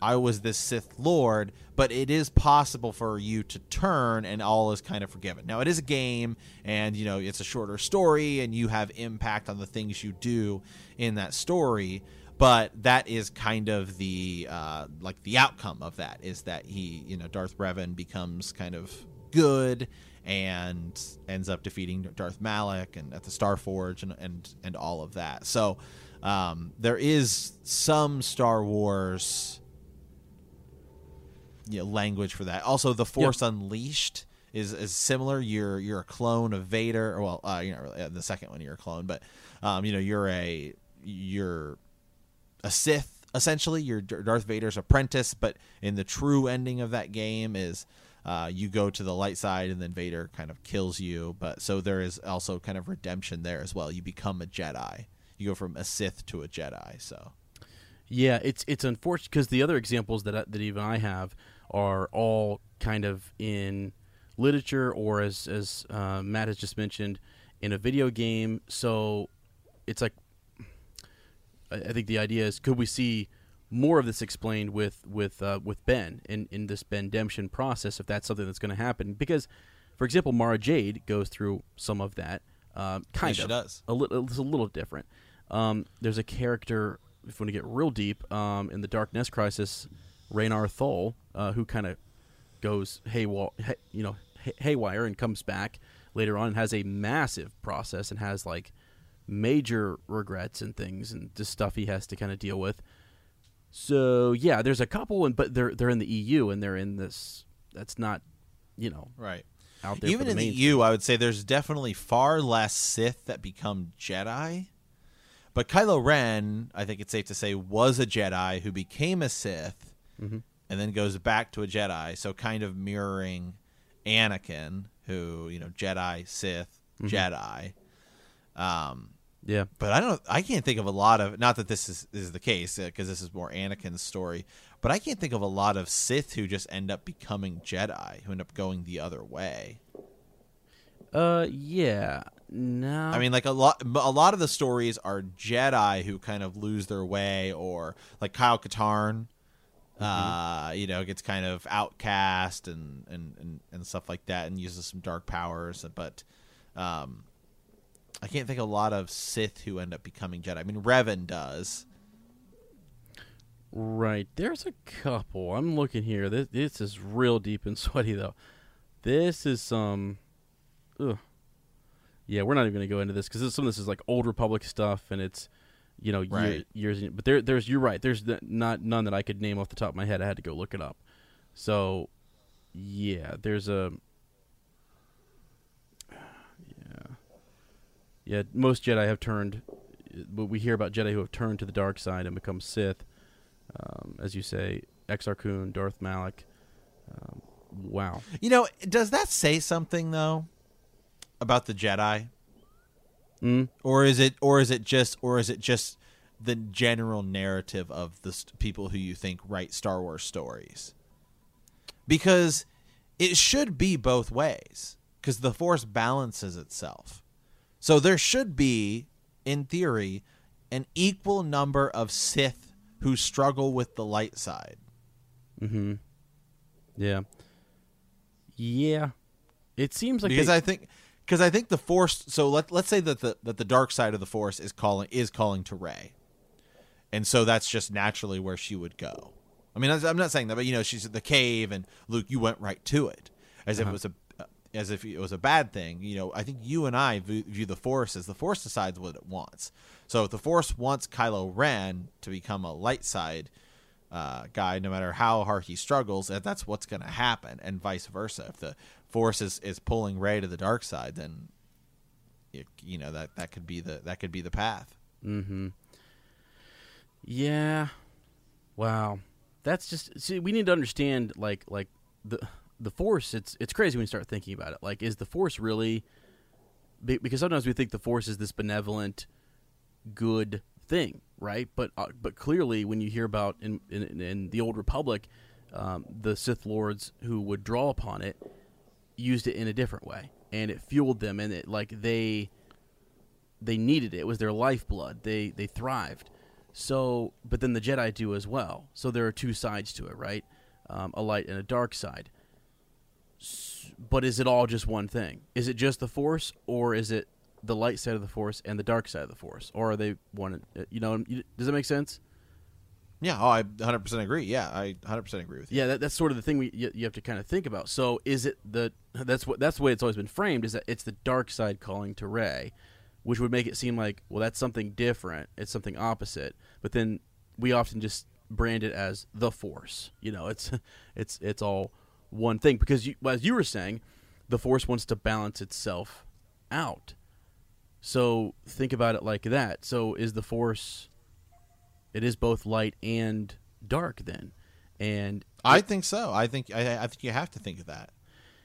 I was this Sith Lord, but it is possible for you to turn and all is kind of forgiven. Now, it is a game and, you know, it's a shorter story and you have impact on the things you do in that story, but that is kind of the, uh, like the outcome of that is that he, you know, Darth Revan becomes kind of good and ends up defeating Darth Malak and at the Star Forge and, and, and all of that. So, um, there is some Star Wars you know, language for that. Also, the Force Unleashed is, is similar. You're you're a clone of Vader. Well, uh, you're not really uh, the second one. You're a clone, but um, you know you're a you're a Sith essentially. You're Darth Vader's apprentice, but in the true ending of that game is. Uh, you go to the light side and then Vader kind of kills you, but so there is also kind of redemption there as well. You become a Jedi. You go from a Sith to a Jedi. So yeah. It's it's unfortunate because the other examples that I, that even I have are all kind of in literature or as as uh, Matt has just mentioned in a video game. So it's like I, I think the idea is could we see more of this explained with with uh, with Ben in in this Bendemption process if that's something that's going to happen. Because for example Mara Jade goes through some of that uh, kind Yes, she of. does. a little it's a little different. Um, there's a character if you want to get real deep um, in the Dark Nest Crisis Raynar Thul uh, who kind of goes haywire hay, you know hay- haywire and comes back later on and has a massive process and has like major regrets and things and just stuff he has to kind of deal with so yeah, there's a couple, and but they're they're in the EU and they're in this. That's not, you know, right. out there. Even for in the the EU, I would say there's definitely far less Sith that become Jedi. But Kylo Ren, I think it's safe to say, was a Jedi who became a Sith Mm-hmm. and then goes back to a Jedi. So kind of mirroring Anakin, who you know Jedi, Sith, Mm-hmm. Jedi. Um, Yeah. but I don't. I can't think of a lot of. Not that this is is the case because this is more Anakin's story. But I can't think of a lot of Sith who just end up becoming Jedi, who end up going the other way. Uh, yeah. No. I mean, like a lot, a lot of the stories are Jedi who kind of lose their way, or like Kyle Katarn, uh, you know, gets kind of outcast and, and and and stuff like that, and uses some dark powers. But um, I can't think of a lot of Sith who end up becoming Jedi. I mean, Revan does. Right. There's a couple. I'm looking here. This this is real deep and sweaty though. This is some. ugh. Yeah, we're not even gonna go into this because some of this is like old Republic stuff, and it's, you know, year, Right. years. in- But there, there's. You're right. There's not none that I could name off the top of my head. I had to go look it up. So, yeah, there's a. Yeah, most Jedi have turned. But we hear about Jedi who have turned to the dark side and become Sith um, as you say, Exar Kun, Darth Malak. Um, wow. You know, does that say something though about the Jedi? Mm? or is it or is it just or is it just the general narrative of the st- people who you think write Star Wars stories? Because it should be both ways because the force balances itself. So there should be in theory an equal number of Sith who struggle with the light side. Mm-hmm. Yeah. Yeah. It seems like because they- I think because I think the force. So let let's say that the that the dark side of the force is calling is calling to Rey, and so that's just naturally where she would go. I mean, I'm not saying that, but you know, she's at the cave, and Luke, you went right to it, as if it was a as if it was a bad thing. You know, I think you and I view, view the force as the force decides what it wants. So if the force wants Kylo Ren to become a light side uh, guy, no matter how hard he struggles, that that's what's going to happen, and vice versa. If the force is, is pulling Rey to the dark side, then it, you know that that could be the that could be the path. Mm-hmm. Yeah. Wow. That's just see. We need to understand like like the the force. It's it's crazy when you start thinking about it. Like, is the force really? be- Because sometimes we think the force is this benevolent, good thing, right? But uh, but clearly, when you hear about in in, in the old Republic, um, the Sith lords who would draw upon it used it in a different way, and it fueled them, and it like they they needed it. It was their lifeblood. They they thrived. So, but then the Jedi do as well. So there are two sides to it, right? Um, a light and a dark side. But is it all just one thing? Is it just the Force, or is it the light side of the Force and the dark side of the Force, or are they one? You know, does that make sense? Yeah, oh, I 100% agree. Yeah, I 100% agree with you. Yeah, that, that's sort of the thing we you, you have to kind of think about. So, is it the that's what that's the way it's always been framed is that it's the dark side calling to Rey, which would make it seem like well that's something different, it's something opposite. But then we often just brand it as the Force. You know, it's it's it's all one thing because you, as you were saying, the Force wants to balance itself out. So think about it like that. So is the Force? It is both light and dark then, and I think so. I think I, I think you have to think of that.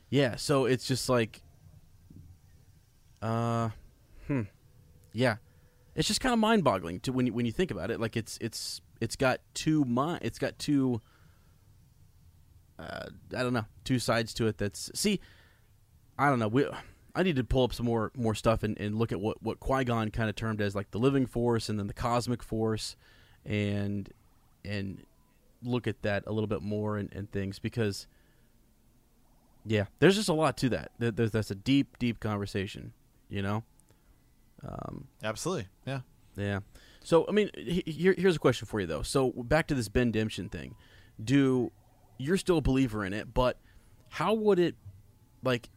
yeah, so it's just like, uh, hmm, yeah, it's just kind of mind-boggling to when you when you think about it. Like it's it's it's got two mind, it's got two, uh, I don't know, two sides to it. That's see, I don't know. We I need to pull up some more more stuff and, and look at what what Qui Gon kind of termed as like the living force and then the cosmic force, and and look at that a little bit more and, and things because. Yeah, there's just a lot to that. There's, that's a deep, deep conversation, you know. Um, Absolutely. Yeah. yeah. So I mean, he- here, here's a question for you though. So back to this Ben Demption thing. Do you're still a believer in it? But how would it, like,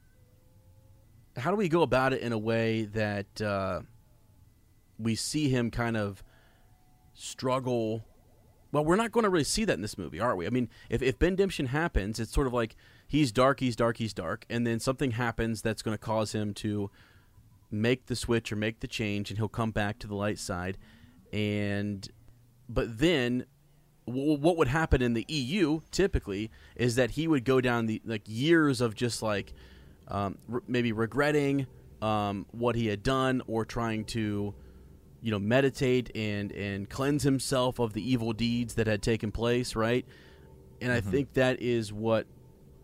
how do we go about it in a way that uh, we see him kind of struggle? Well, we're not going to really see that in this movie, are we? I mean, if if Ben Demption happens, it's sort of like he's dark, he's dark, he's dark, and then something happens that's going to cause him to make the switch or make the change, and he'll come back to the light side. And but then, w- what would happen in the EU typically is that he would go down the like years of just like um, re- maybe regretting um, what he had done or trying to you know meditate and and cleanse himself of the evil deeds that had taken place right? And i think that is what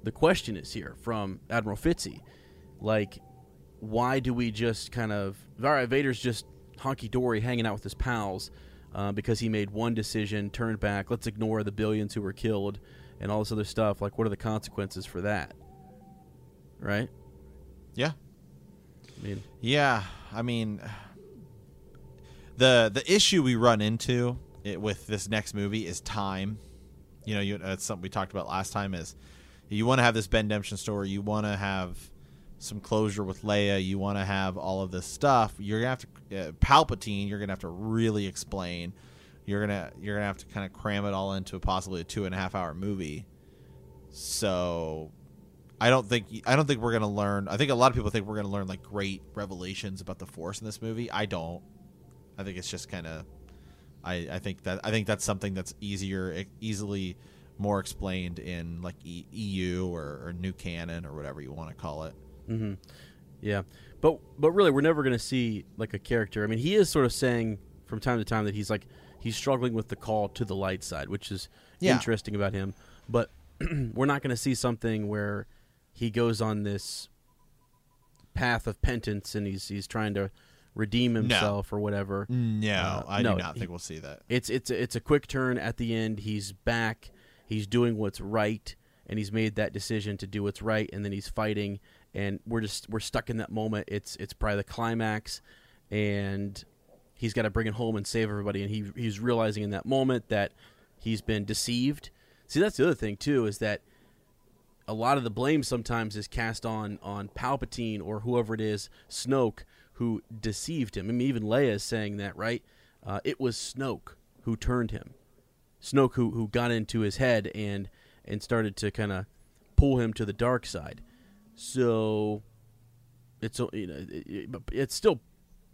the question is here from admiral fitzy. Like why do we just kind of all right vader's just honky-dory hanging out with his pals uh, because he made one decision turned back let's ignore the billions who were killed and all this other stuff like what are the consequences for that right Yeah. i mean Yeah, I mean, the the issue we run into it, with this next movie is time. You know, you, that's something we talked about last time. Is you want to have this Ben Demption story, you want to have some closure with Leia, you want to have all of this stuff. You're gonna have to uh, Palpatine. You're gonna have to really explain. You're gonna you're gonna have to kind of cram it all into possibly a two and a half hour movie. So I don't think I don't think we're gonna learn. I think a lot of people think we're gonna learn like great revelations about the Force in this movie. I don't. I think it's just kind of. I I think that I think that's something that's easier, easily more explained in like EU or, or new canon or whatever you want to call it. Mm-hmm. Yeah, but but really, we're never going to see like a character. I mean, he is sort of saying from time to time that he's like he's struggling with the call to the light side, which is Yeah. interesting about him. But we're not going to see something where he goes on this path of penance and he's he's trying to redeem himself or whatever. No, Uh, I no, do not he- think we'll see that. It's it's it's a quick turn at the end. He's back. He's doing what's right, and he's made that decision to do what's right. And then he's fighting, and we're just we're stuck in that moment. It's it's probably the climax, and he's got to bring it home and save everybody. And he he's realizing in that moment that he's been deceived. See, that's the other thing too is that a lot of the blame sometimes is cast on on Palpatine or whoever it is, Snoke, who deceived him. I mean, even Leia is saying that, right? Uh, it was Snoke who turned him. Snoke who who got into his head and and started to kind of pull him to the dark side. So it's you know it- it- it's still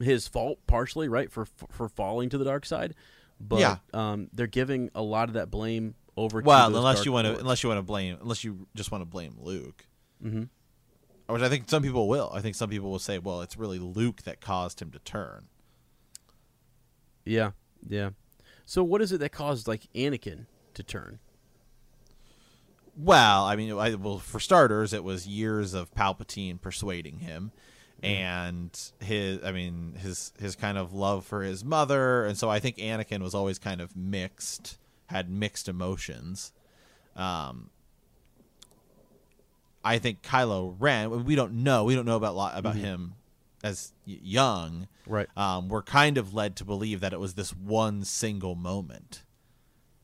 his fault partially, right, for for falling to the dark side. But Yeah. um, they're giving a lot of that blame over. to Well, unless dark you want to, unless you want to blame, unless you just want to blame Luke, Mhm. which I think some people will. I think some people will say, "Well, it's really Luke that caused him to turn." Yeah, yeah. So what is it that caused like Anakin to turn? Well, I mean, I, well, for starters, it was years of Palpatine persuading him, and his, I mean, his his kind of love for his mother, and so I think Anakin was always kind of mixed, had mixed emotions. Um, I think Kylo Ren. We don't know. We don't know about lot about him as young. Right. Um, we're kind of led to believe that it was this one single moment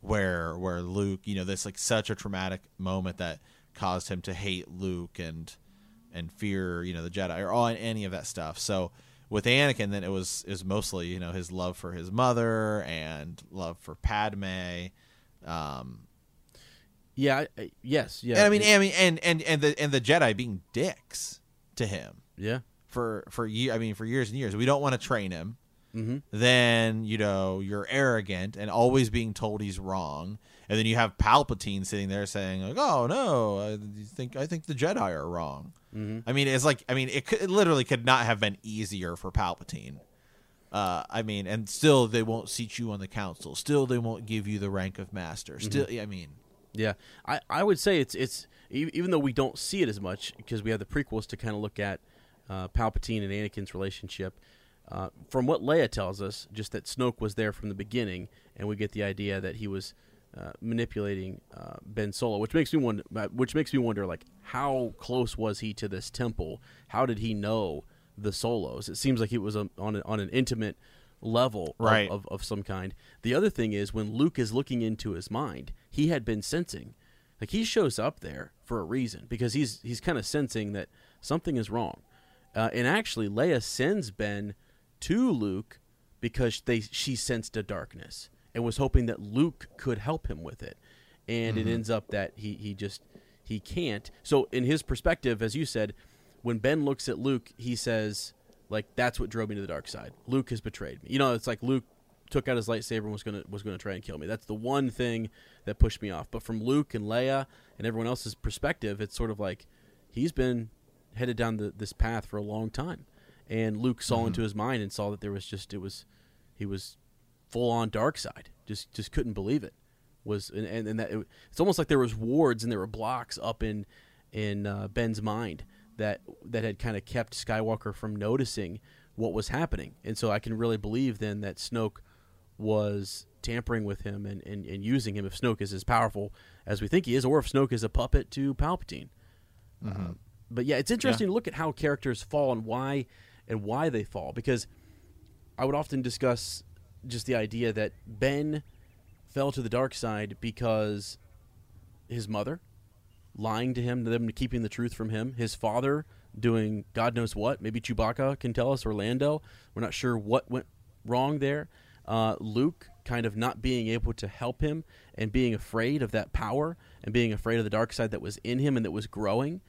where where Luke, you know, this like such a traumatic moment that caused him to hate Luke and and fear, you know, the Jedi or all any of that stuff. So with Anakin, then it was is mostly you know his love for his mother and love for Padme. Um, Yeah. I, yes. Yeah. and I mean, I mean, and and and the and the Jedi being dicks to him yeah. for for ye- I mean for years and years. We don't want to train him. Mm-hmm. Then you know you're arrogant and always being told he's wrong, and then you have Palpatine sitting there saying like, "Oh no, I think I think the Jedi are wrong." Mm-hmm. I mean, it's like I mean, it, could, it literally could not have been easier for Palpatine. Uh, I mean, and still they won't seat you on the council. Still, they won't give you the rank of master. Still, I mean, Yeah, I, I would say it's it's even though we don't see it as much because we have the prequels to kind of look at uh, Palpatine and Anakin's relationship. Uh, from what Leia tells us, just that Snoke was there from the beginning, and we get the idea that he was uh, manipulating uh, Ben Solo, which makes me wonder. uh, Which makes me wonder, like, how close was he to this temple? How did he know the Solos? It seems like it was a, on a, on an intimate level of- Right. of, of some kind. The other thing is when Luke is looking into his mind, he had been sensing, like he shows up there for a reason because he's he's kind of sensing that something is wrong. Uh, and actually, Leia sends Ben to Luke because they she sensed a darkness and was hoping that Luke could help him with it. And it mm-hmm. ends up that he he just he can't. So in his perspective, as you said, when Ben looks at Luke, he says, like, that's what drove me to the dark side. Luke has betrayed me. You know, it's like Luke took out his lightsaber and was gonna was gonna try and kill me. That's the one thing that pushed me off. But from Luke and Leia and everyone else's perspective, it's sort of like he's been headed down the, this path for a long time. And Luke saw into his mind and saw that there was just it was he was full on dark side. Just just couldn't believe it. Was and and, and that it, it's almost like there was wards and there were blocks up in in uh, Ben's mind that that had kind of kept Skywalker from noticing what was happening. And so I can really believe then that Snoke was tampering with him and, and, and using him if Snoke is as powerful as we think he is, or if Snoke is a puppet to Palpatine. Uh, but yeah, it's interesting to look at how characters fall and why and why they fall because I would often discuss just the idea that Ben fell to the dark side because his mother lying to him, them keeping the truth from him, his father doing God knows what. Maybe Chewbacca can tell us, or Lando. We're not sure what went wrong there. Uh, Luke kind of not being able to help him and being afraid of that power and being afraid of the dark side that was in him and that was growing.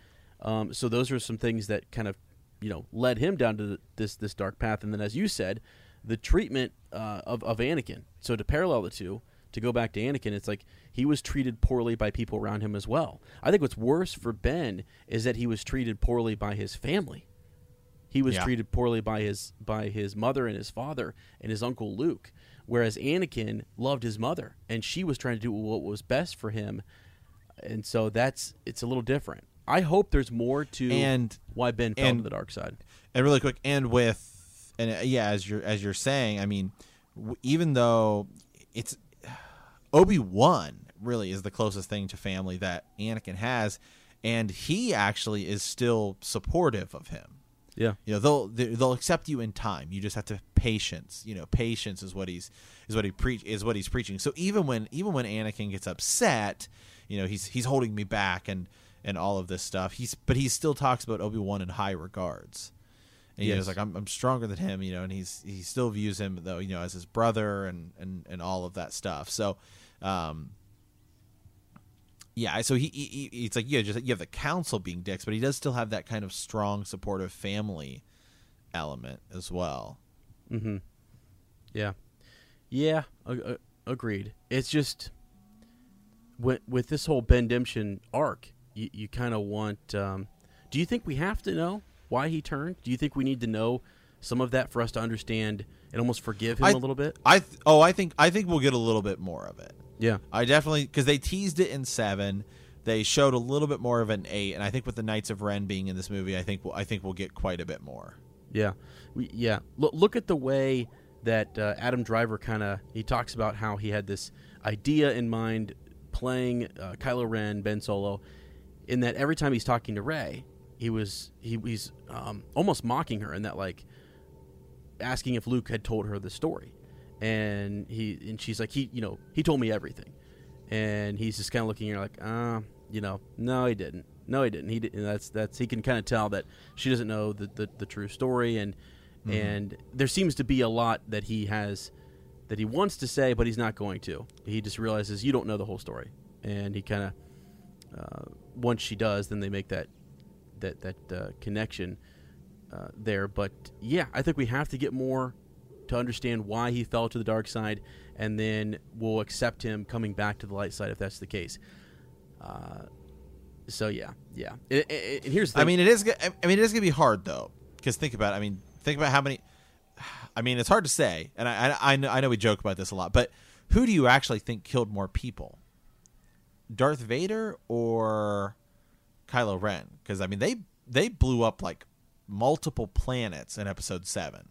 Um, so those are some things that kind of you know led him down to the, this this dark path. And then, as you said, the treatment uh, of of Anakin. So to parallel the two, to go back to Anakin, it's like he was treated poorly by people around him as well. I think what's worse for Ben is that he was treated poorly by his family. He was Yeah. treated poorly by his by his mother and his father and his uncle Luke, whereas Anakin loved his mother and she was trying to do what was best for him. And so that's it's a little different. I hope there's more to And- why Ben fell and- to the dark side. and really quick and with and uh, yeah as you're as you're saying i mean w- even though it's obi-wan really is the closest thing to family that anakin has and he actually is still supportive of him Yeah. you know they'll they'll accept you in time you just have to patience you know patience is what he's is what he preach is what he's preaching so even when even when anakin gets upset you know he's he's holding me back and and all of this stuff he's but he still talks about obi-wan in high regards and know, Yes. it's like I'm, I'm stronger than him, you know, and he's he still views him though, you know, as his brother and and and all of that stuff. So, um, yeah, so he, he, he it's like yeah, just you have the council being dicks, but he does still have that kind of strong, supportive family element as well. Mm-hmm. Yeah, yeah, agreed. It's just with with this whole Ben Demption arc, you, you kind of want. Um, do you think we have to know why he turned? Do you think we need to know some of that for us to understand and almost forgive him I- a little bit? I th- oh, I think I think we'll get a little bit more of it. Yeah, I definitely because they teased it in seven. They showed a little bit more of an eight, and I think with the Knights of Ren being in this movie, I think we'll, I think we'll get quite a bit more. Yeah, we, yeah. Look, look at the way that uh, Adam Driver kind of he talks about how he had this idea in mind playing uh, Kylo Ren, Ben Solo, in that every time he's talking to Rey, he was he, he's um, almost mocking her in that like asking if Luke had told her the story, and he and she's like he you know he told me everything, and he's just kind of looking at her like uh you know no he didn't. No he didn't. He didn't that's that's he can kind of tell that she doesn't know the the, the true story. And and there seems to be a lot that he has that he wants to say but he's not going to. He just realizes you don't know the whole story. And he kind of uh, once she does then they make that that that uh, connection uh, there. But yeah, I think we have to get more to understand why he fell to the dark side, and then we'll accept him coming back to the light side if that's the case. Uh, so yeah, yeah. And, and- and here's the I mean, it is. I mean, it is gonna be hard though, because think about. It. I mean, think about how many. I mean, it's hard to say, and I, I, I know, I know we joke about this a lot, but who do you actually think killed more people, Darth Vader or Kylo Ren? Because I mean, they they blew up like multiple planets in Episode Seven.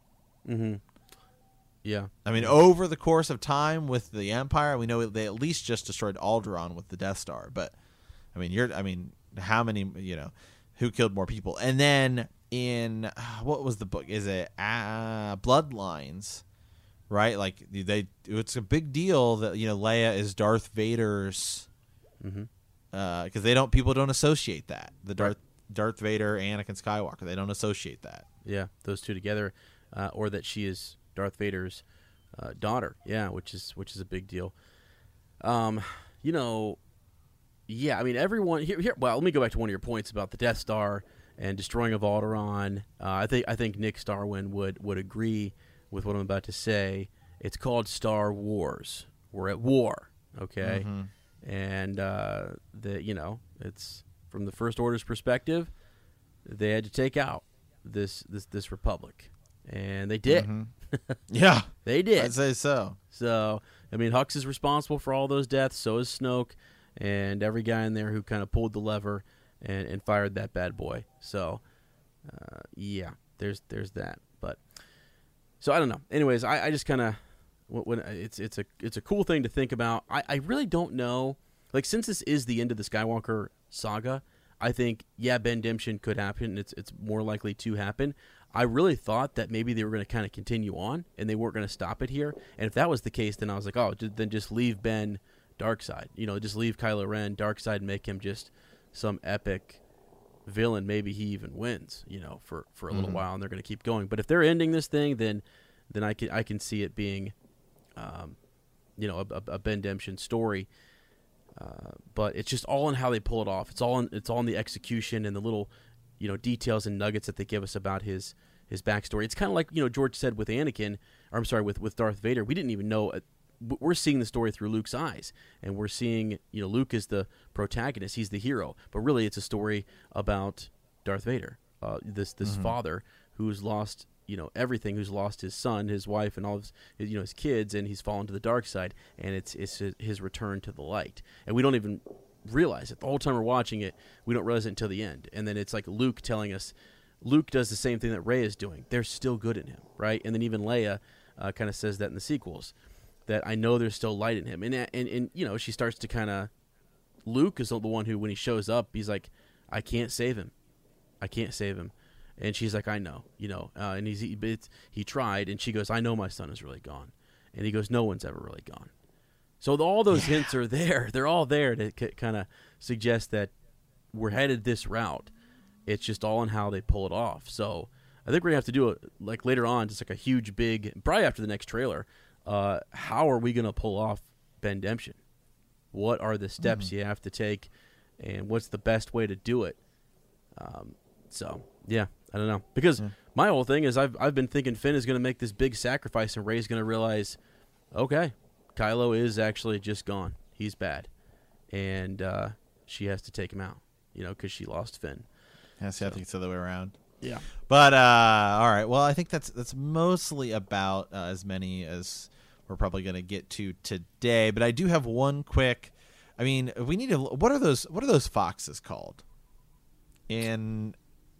yeah, I mean, over the course of time with the Empire, we know they at least just destroyed Alderaan with the Death Star. But I mean, you're, I mean, how many, you know, who killed more people? And then in what was the book? Is it uh, Bloodlines? Right, like they, it's a big deal that you know Leia is Darth Vader's, because they don't people don't associate that the Darth Darth Vader Anakin Skywalker they don't associate that. yeah, those two together, uh, or that she is Darth Vader's uh, daughter. Yeah, which is which is a big deal. Um, you know, yeah, I mean everyone here. Here, well, let me go back to one of your points about the Death Star and destroying of Alderaan. Uh, I think I think Nick Starwin would would agree with what I'm about to say. It's called Star Wars. We're at war, okay, and uh, the you know it's from the First Order's perspective. They had to take out this this this republic, and they did. Yeah, They did. I'd say so. So, I mean, Hux is responsible for all those deaths. So is Snoke, and every guy in there who kind of pulled the lever and, and fired that bad boy. So, uh, yeah, there's there's that. But so I don't know. Anyways, I, I just kind of when uh, it's it's a it's a cool thing to think about. I, I really don't know. Like since this is the end of the Skywalker saga, I think yeah, Ben Demption could happen. It's it's more likely to happen. I really thought that maybe they were going to kind of continue on and they weren't going to stop it here. And if that was the case, then I was like, oh, then just leave Ben dark side. You know, just leave Kylo Ren dark side and make him just some epic villain. Maybe he even wins. You know, for for a little mm-hmm. while, and they're going to keep going. But if they're ending this thing, then then I can I can see it being, um, you know, a, a, a Ben Demption story. Uh, but it's just all in how they pull it off. It's all in, it's all in the execution and the little, you know, details and nuggets that they give us about his his backstory. It's kind of like you know George said with Anakin, or I'm sorry, with with Darth Vader. We didn't even know. Uh, we're seeing the story through Luke's eyes, and we're seeing you know Luke is the protagonist. He's the hero, but really it's a story about Darth Vader, uh, this this father who's lost you know everything, who's lost his son, his wife, and all of his, you know his kids, and he's fallen to the dark side, and it's it's his- his return to the light, and we don't even realize it the whole time we're watching it. We don't realize it until the end, and then it's like Luke telling us. Luke does the same thing that Rey is doing. They're still good in him, right? And then even Leia uh, kind of says that in the sequels, that I know there's still light in him, and and and you know she starts to kind of. Luke is the one who, when he shows up, he's like, I can't save him. I can't save him. And she's like, I know, you know. Uh, and he's he, he tried, and she goes, I know my son is really gone. And he goes, No one's ever really gone. So the, all those hints are there. They're all there to c- kind of suggest that we're headed this route. It's just all in how they pull it off. So I think we're gonna have to do it like later on, just like a huge, big, probably after the next trailer. Uh, how are we gonna pull off Ben Demption? What are the steps you have to take, and what's the best way to do it? Um, so yeah, I don't know because my whole thing is I've I've been thinking Finn is going to make this big sacrifice and Rey's going to realize, okay, Kylo is actually just gone. He's bad, and uh, she has to take him out. You know, because she lost Finn. Yeah, see, I think it's the other way around. Yeah. But uh, all right. Well, I think that's that's mostly about uh, as many as we're probably going to get to today. But I do have one quick. I mean, we need to. What are those? What are those foxes called? In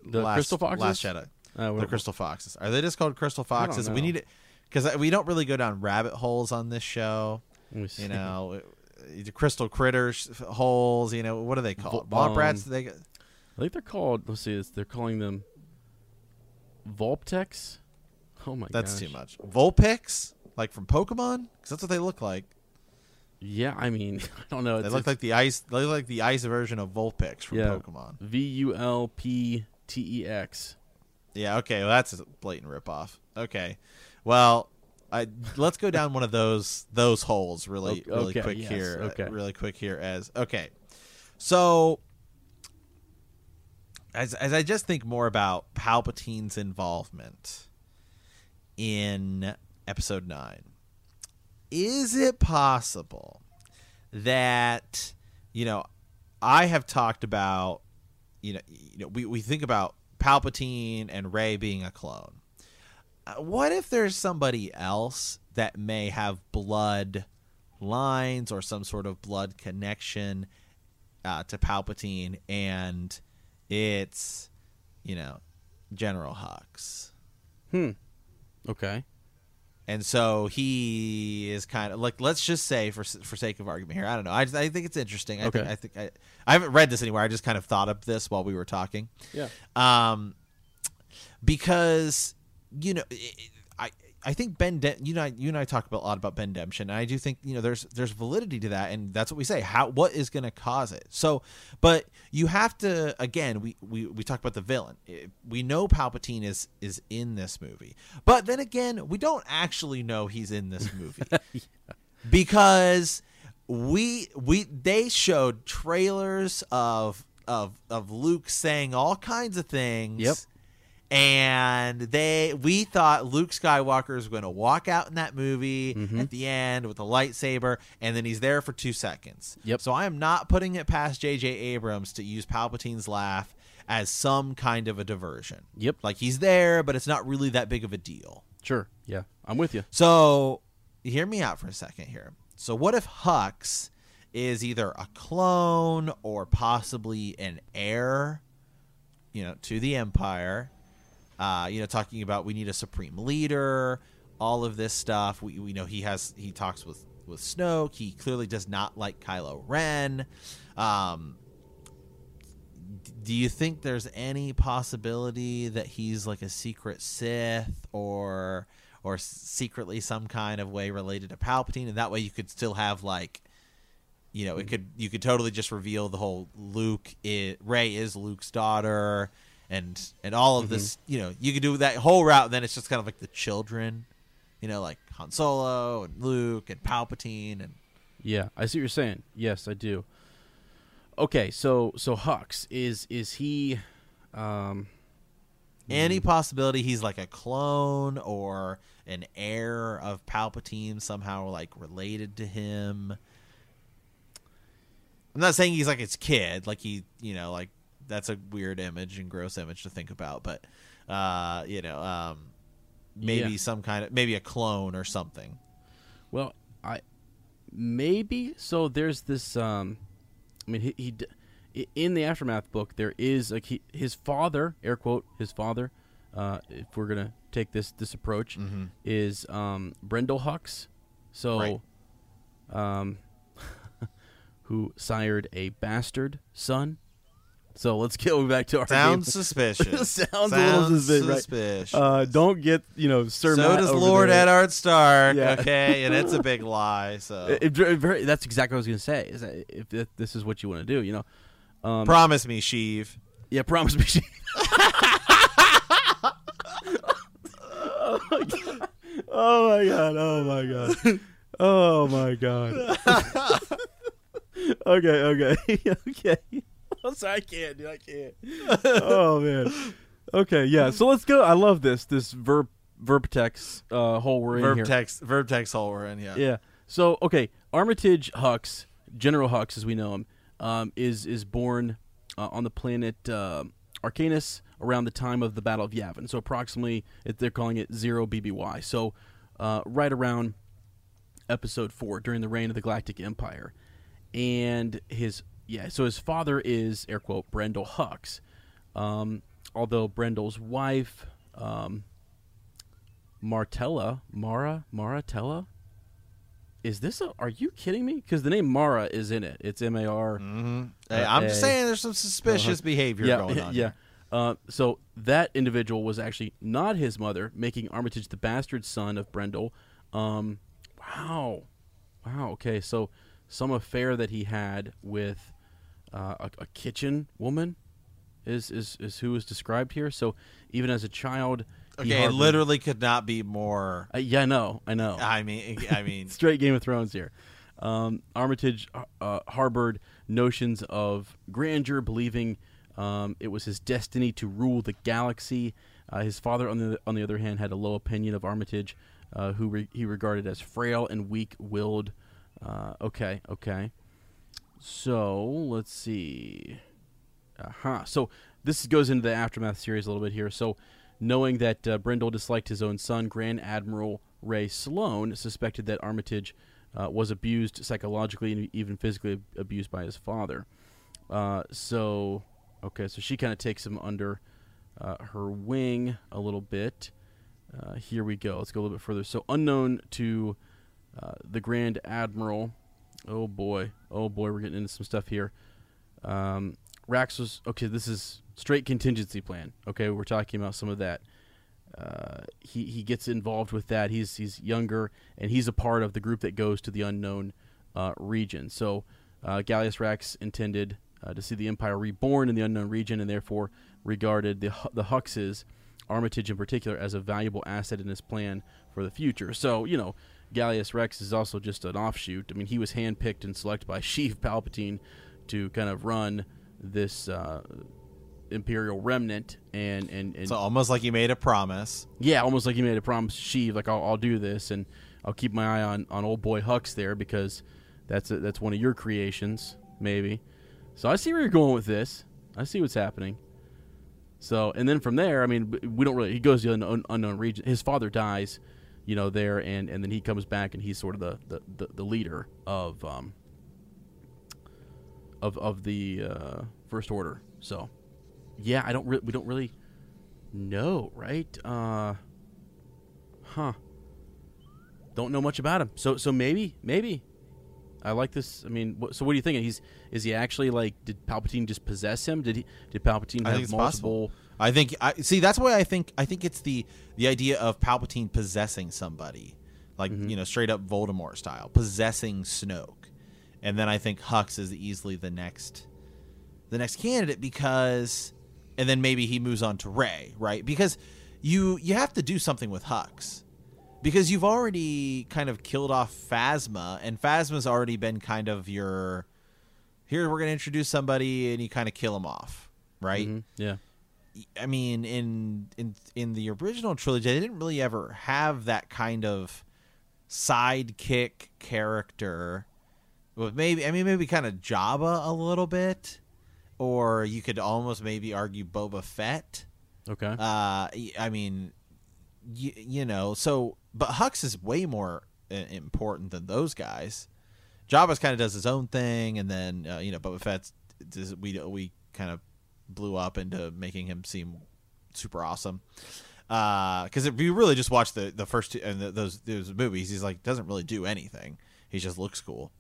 The last, crystal foxes? Last Jedi. Uh, the crystal foxes. Are they just called crystal foxes? We need it because we don't really go down rabbit holes on this show. Let me see. You know, uh, the crystal critters holes. You know, what are they called? Vo- Womp rats? um, They I think they're called. Let's see. They're calling them Vulptex. Oh my that's gosh. too much. Vulpix, like from Pokemon, because that's what they look like. Yeah, I mean, I don't know. They look like the ice. They look like the ice version of Vulpix from yeah, Pokemon. V U L P T E X. Yeah. Okay. Well, that's a blatant ripoff. Okay. Well, I let's go down one of those those holes really Okay, really quick yes, here. uh, okay. Really quick here as okay. So as as I just think more about Palpatine's involvement in episode 9 is it possible that you know I have talked about you know you know we, we think about Palpatine and Rey being a clone. Uh, what if there's somebody else that may have blood lines or some sort of blood connection uh, to Palpatine and it's you know General Hux. Hmm. Okay. And so he is kind of like, let's just say, for for sake of argument here, I don't know. I, I think it's interesting. I Okay. think I think I, I haven't read this anywhere. I just kind of thought of this while we were talking. Yeah. Um, because you know, it- I I think Ben, De- you know, you and I talk about a lot about Ben Demption, and I do think you know there's there's validity to that, and that's what we say. How what is going to cause it? So, but you have to again, we we we talk about the villain. We know Palpatine is is in this movie, but then again, we don't actually know he's in this movie because we we they showed trailers of of of Luke saying all kinds of things. Yep. And they we thought Luke Skywalker was going to walk out in that movie Mm-hmm. at the end with a lightsaber and then he's there for 2 seconds. Yep. So I am not putting it past JJ Abrams to use Palpatine's laugh as some kind of a diversion. Yep. Like he's there but it's not really that big of a deal. Sure. Yeah, I'm with you. So, hear me out for a second here. So, what if Hux is either a clone or possibly an heir, you know, to the Empire? Uh, you know, talking about we need a supreme leader, all of this stuff. We, we know he has he talks with with Snoke. He clearly does not like Kylo Ren. Um, do you think there's any possibility that he's like a secret Sith or or secretly some kind of way related to Palpatine and that way you could still have like you know, it could you could totally just reveal the whole Luke is Rey is Luke's daughter and and all of this, you know, you could do that whole route and then it's just kind of like the children, you know, like Han Solo and Luke and Palpatine and Yeah, I see what you're saying. Yes, I do. Okay, so so Hux is is he? Um, any possibility he's like a clone or an heir of Palpatine somehow like related to him. I'm not saying he's like his kid, like he, you know, like that's a weird image and gross image to think about, but uh, you know, um maybe Yeah. some kind of maybe a clone or something. well, I maybe so. There's this. Um, I mean, he, he in the aftermath book there is like he, his father, air quote, his father. Uh, if we're gonna take this this approach, is um, Brendol Hux. So, Right. um, who sired a bastard son. So let's go back to our Sounds game. suspicious. Sounds a little suspicious, right? Uh, don't get you know Sir so Matt does Lord there. Eddard Stark, Yeah. okay, and it's a big lie. So It- it very- that's exactly what I was gonna say. Is that if th- this is what you want to do, you know? Um, promise me, Sheev. yeah, promise me. she- oh my god! Oh my god! Oh my god! okay, okay, okay. I'm sorry, I can't, dude. I can't. Oh man. Okay, yeah. So let's go. I love this this verb verb-tex uh, whole we're in Verb here. text, verb text hole we're in. Yeah. Yeah. So okay, Armitage Hux, General Hux as we know him, um, is is born uh, on the planet uh, Arkanis around the time of the Battle of Yavin. So approximately, they're calling it zero BBY. So uh, right around Episode four during the reign of the Galactic Empire, and his yeah. So his father is air quote Brendol Hux, um, although Brendol's wife. Um, Martella, Mara, Maratella. Is this a? Are you kidding me? Because the name Mara is in it. It's M A R. Hey, I'm just Uh, saying there's some suspicious behavior Yeah, going on. yeah. Uh, so that individual was actually not his mother, making Armitage the bastard son of Brendol. Um, wow, wow. Okay, so some affair that he had with uh, a, a kitchen woman is, is is who is described here. So even as a child, Okay, it literally could not be more. Uh, yeah, I know, I know. I mean, I mean, straight Game of Thrones here. Um, Armitage uh, harbored notions of grandeur, believing um, it was his destiny to rule the galaxy. Uh, his father, on the on the other hand, had a low opinion of Armitage, uh, who re- he regarded as frail and weak-willed. Uh, okay, okay. So let's see. Uh-huh. So this goes into the aftermath series a little bit here. So knowing that uh, Brendol disliked his own son, Grand Admiral Rae Sloane suspected that Armitage uh, was abused psychologically and even physically abused by his father. Uh, so, okay, so she kind of takes him under uh, her wing a little bit. Uh, here we go. Let's go a little bit further. So, unknown to uh, the Grand Admiral. Oh boy. Oh boy, we're getting into some stuff here. Um, Rax was okay. This is straight contingency plan. Okay, we're talking about some of that. Uh, he he gets involved with that. He's he's younger and he's a part of the group that goes to the unknown uh, region. So uh, Gallius Rax intended uh, to see the Empire reborn in the unknown region, and therefore regarded the the Huxes, Armitage in particular, as a valuable asset in his plan for the future. So you know, Gallius Rax is also just an offshoot. I mean, he was handpicked and selected by Sheev Palpatine to kind of run this uh, Imperial remnant, and and, and So almost like he made a promise. yeah, almost like he made a promise to Sheev, like I'll, I'll do this, and I'll keep my eye on, on old boy Hux there because that's a, that's one of your creations, maybe. So I see where you're going with this. I see what's happening. So and then from there, I mean, we don't really. He goes to the unknown, unknown region. His father dies, you know, there, and, and then he comes back, and he's sort of the the, the, the leader of um of of the uh, first order. So yeah, I don't re- we don't really know, right? Uh, huh. Don't know much about him. So so maybe maybe I like this. I mean, wh- so what are you thinking? He's is he actually like? Did Palpatine just possess him? Did he? Did Palpatine I have think multiple? possible. I think I see. That's why I think I think it's the the idea of Palpatine possessing somebody, like Mm-hmm. you know, straight up Voldemort style, possessing Snoke, and then I think Hux is easily the next, the next candidate because, and then maybe he moves on to Rey, right? Because you you have to do something with Hux, because you've already kind of killed off Phasma, and Phasma's already been kind of your. Here we're gonna introduce somebody, and you kind of kill him off, right? Mhm, Yeah. I mean, in in in the original trilogy, they didn't really ever have that kind of sidekick character. Well, maybe I mean maybe kind of Jabba a little bit, or you could almost maybe argue Boba Fett. Okay. Uh, I mean, you, you know, so but Hux is way more uh, important than those guys. Jabba's kind of does his own thing, and then uh, you know Boba Fett's does, we we kind of blew up into making him seem super awesome. Because if you really just watch the the first two and the, those those movies, he's like doesn't really do anything. He just looks cool,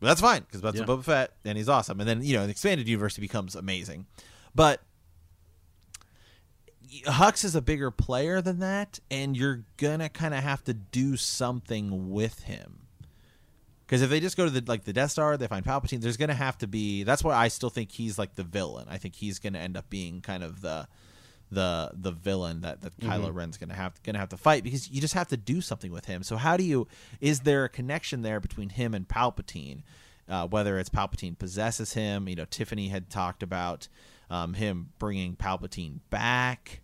but that's fine because that's Yeah. Boba Fett, and he's awesome. And then you know, the expanded universe becomes amazing, but Hux is a bigger player than that, and you're gonna kind of have to do something with him. Because if they just go to the like the Death Star, they find Palpatine. There's gonna have to be. That's why I still think he's like the villain. I think he's gonna end up being kind of the the the villain that that Kylo Ren's gonna have gonna have to fight because you just have to do something with him. So how do you? Is there a connection there between him and Palpatine? Uh, whether it's Palpatine possesses him, you know, Tiffany had talked about um, him bringing Palpatine back.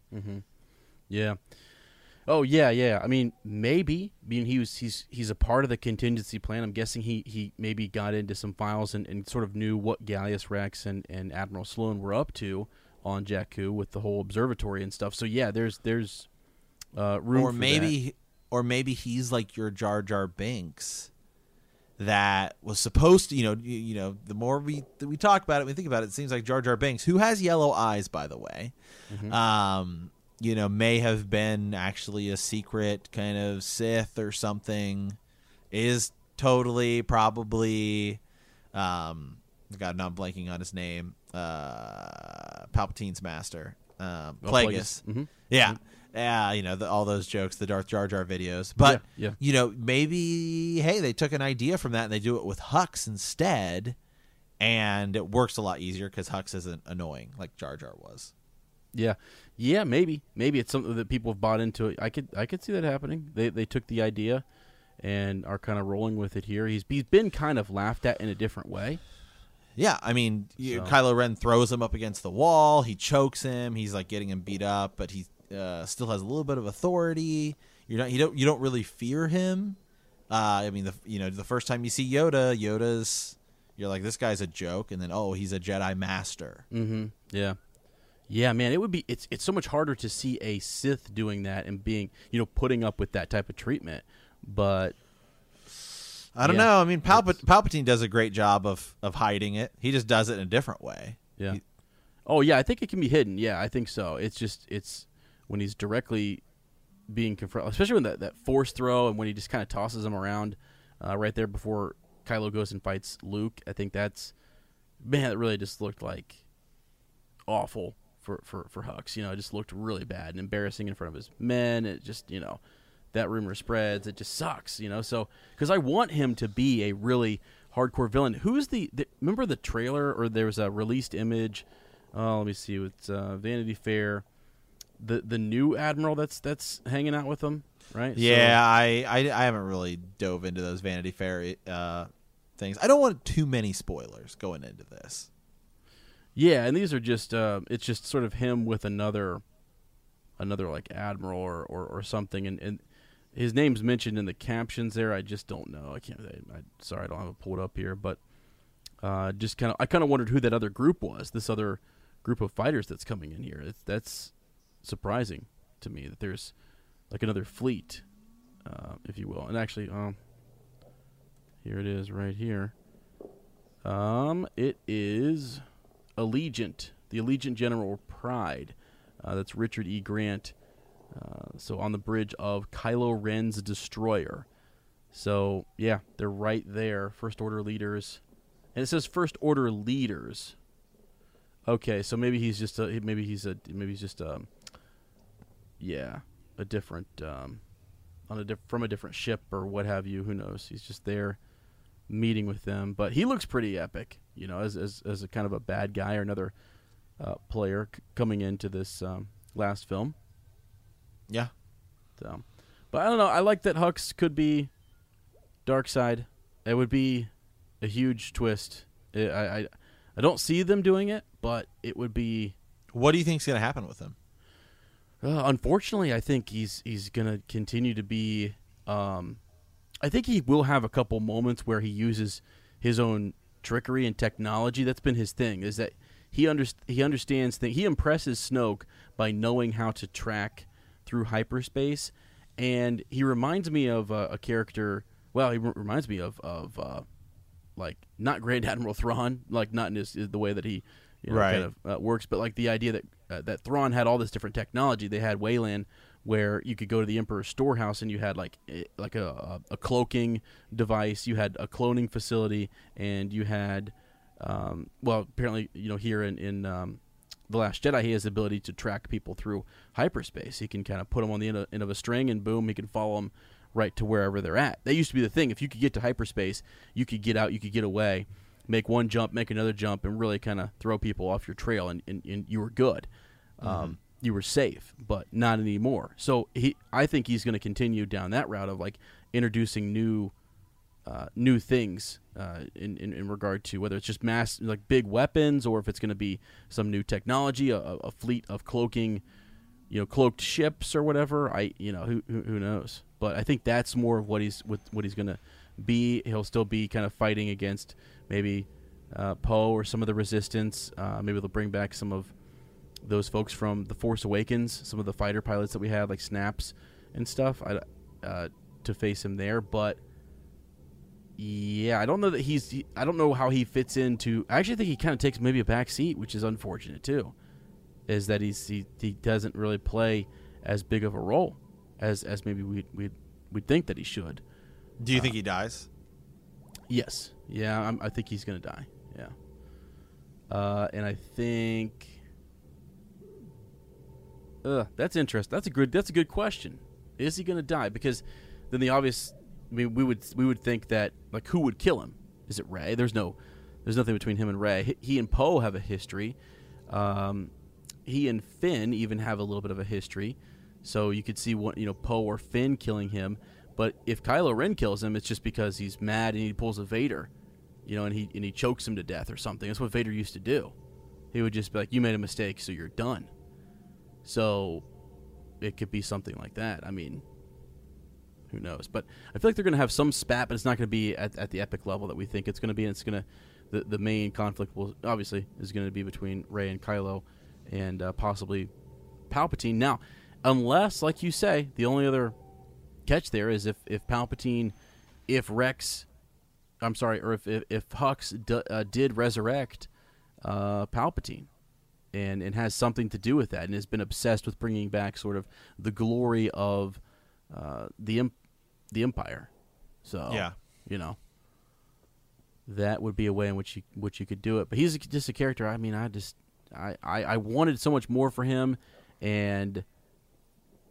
Yeah. Oh yeah, yeah. I mean, maybe. I mean, he was he's he's a part of the contingency plan. I'm guessing he he maybe got into some files and, and sort of knew what Gallius Rax and, and Admiral Sloane were up to on Jakku with the whole observatory and stuff. So yeah, there's there's uh, room or for maybe or maybe he's like your Jar Jar Binks that was supposed to you know you, you know the more we that we talk about it we think about it it seems like Jar Jar Binks who has yellow eyes by the way Mm-hmm. um you know may have been actually a secret kind of Sith or something is totally probably um God now I'm blanking on his name uh Palpatine's master um Oh, Plagueis Plagueis. Mhm. yeah. Yeah, you know, the, all those jokes, the Darth Jar Jar videos. But, Yeah, yeah. you know, maybe, hey, they took an idea from that and they do it with Hux instead. And it works a lot easier because Hux isn't annoying like Jar Jar was. Yeah, yeah, maybe, maybe it's something that people have bought into. I could, I could see that happening. They, they took the idea, and are kind of rolling with it here. He's, he's been kind of laughed at in a different way. Yeah, I mean, you, So- Kylo Ren throws him up against the wall. He chokes him. He's like getting him beat up, but he uh, still has a little bit of authority. You're not, you don't, you don't really fear him. Uh, I mean, the you know, the first time you see Yoda, Yoda's, you're like, this guy's a joke, and then oh, he's a Jedi Master. Mm-hmm. Yeah, yeah, man. It would be. It's it's so much harder to see a Sith doing that and being, you know, putting up with that type of treatment. But I don't Yeah. know. I mean, Palpa- Palpatine does a great job of of hiding it. He just does it in a different way. yeah. He- Oh yeah, I think it can be hidden. Yeah, I think so. It's just it's when he's directly being confronted, especially when that that force throw and when he just kind of tosses him around uh, right there before Kylo goes and fights Luke. I think that's man, it really just looked like awful for for for Hux. You know, it just looked really bad and embarrassing in front of his men. It just you know that rumor spreads. It just sucks. You know, so because I want him to be a really hardcore villain. Who's the, the remember the trailer or there was a released image? Oh, let me see. It's uh, Vanity Fair. The the new admiral that's that's hanging out with him. right? Yeah, I, I I haven't really dove into those Vanity Fair uh, things. I don't want too many spoilers going into this. Yeah, and these are just uh, it's just sort of him with another another like admiral or, or, or something and, and his name's mentioned in the captions there. I just don't know. I can't. I, I sorry, I don't have it pulled up here, but uh, just kind of I kind of wondered who that other group was. This other group of fighters that's coming in here. That's surprising to me that there's like another fleet, uh, if you will. And actually, um, here it is right here. Um, it is Allegiant, the Allegiant General Pryde. Uh, that's Richard E. Grant. Uh, so on the bridge of Kylo Ren's destroyer. So yeah, they're right there, first order leaders, and it says first order leaders. Okay, so maybe he's just a maybe he's a maybe he's just a um, yeah a different um, on a diff- from a different ship or what have you. Who knows? He's just there meeting with them, but he looks pretty epic. You know, as as as a kind of a bad guy or another uh, player c- coming into this um, last film. Yeah. So, but I don't know. I like that Hux could be dark side. It would be a huge twist. I, I I don't see them doing it, but it would be. What do you think's going to happen with him? Uh, unfortunately, I think he's he's going to continue to be. Um, I think he will have a couple moments where he uses his own trickery and technology. That's been his thing. Is that he under, he understands things. He impresses Snoke by knowing how to track through hyperspace, and he reminds me of uh, a character. Well, he r- reminds me of of uh, like not Grand Admiral Thrawn, like not in his, the way that he you know, Right. kind of uh, works, but like the idea that uh, that Thrawn had all this different technology. They had Wayland, where you could go to the Emperor's storehouse and you had like eh, like a, a, a cloaking device, you had a cloning facility, and you had um, well apparently you know here in in um, the Last Jedi, he has the ability to track people through hyperspace. He can kind of put them on the end of, end of a string, and boom, he can follow them right to wherever they're at. That used to be the thing. If you could get to hyperspace, you could get out, you could get away, make one jump, make another jump, and really kind of throw people off your trail, and, and, and you were good. Um, you were safe, but not anymore. So he, I think he's going to continue down that route of like introducing new uh, new things uh, in, in in regard to whether it's just mass like big weapons or if it's going to be some new technology, a, a fleet of cloaking, you know, cloaked ships or whatever. I you know who who, knows, but I think that's more of what he's what, what he's going to be. He'll still be kind of fighting against maybe uh, Poe or some of the Resistance. Uh, maybe they'll bring back some of those folks from the Force Awakens, some of the fighter pilots that we had like Snaps and stuff. I, uh, to face him there, but yeah, I don't know that he's. he- I don't know how he fits into. I actually think he kind of takes maybe a back seat, which is unfortunate too. Is that he's he, he doesn't really play as big of a role as as maybe we we we'd think that he should. Do you think he dies? Yes. Yeah, I'm, I think he's gonna die. Yeah. Uh, and I think. Uh, that's interesting. That's a good. That's a good question. Is he gonna die? Because then the obvious. I mean, we would we would think that like who would kill him? Is it Rey? There's no. There's nothing between him and Rey. He, and Poe have a history. Um, he and Finn even have a little bit of a history. So you could see what you know Poe or Finn killing him. But if Kylo Ren kills him, it's just because he's mad and he pulls a Vader, you know, and he and he chokes him to death or something. That's what Vader used to do. He would just be like, "You made a mistake, so you're done." So it could be something like that. I mean, who knows? But I feel like they're going to have some spat, but it's not going to be at, at the epic level that we think it's going to be. And it's going to the the main conflict will obviously is going to be between Rey and Kylo, and uh, possibly Palpatine. Now, unless, like you say, the only other catch there is if if Palpatine, if Rax, I'm sorry, or if if, if Hux d- uh, did resurrect uh, Palpatine, and and has something to do with that, and has been obsessed with bringing back sort of the glory of uh, the the Empire. So Yeah. you know. That would be a way in which you which you could do it, but he's just a character. I mean, I just I, I, I wanted so much more for him, and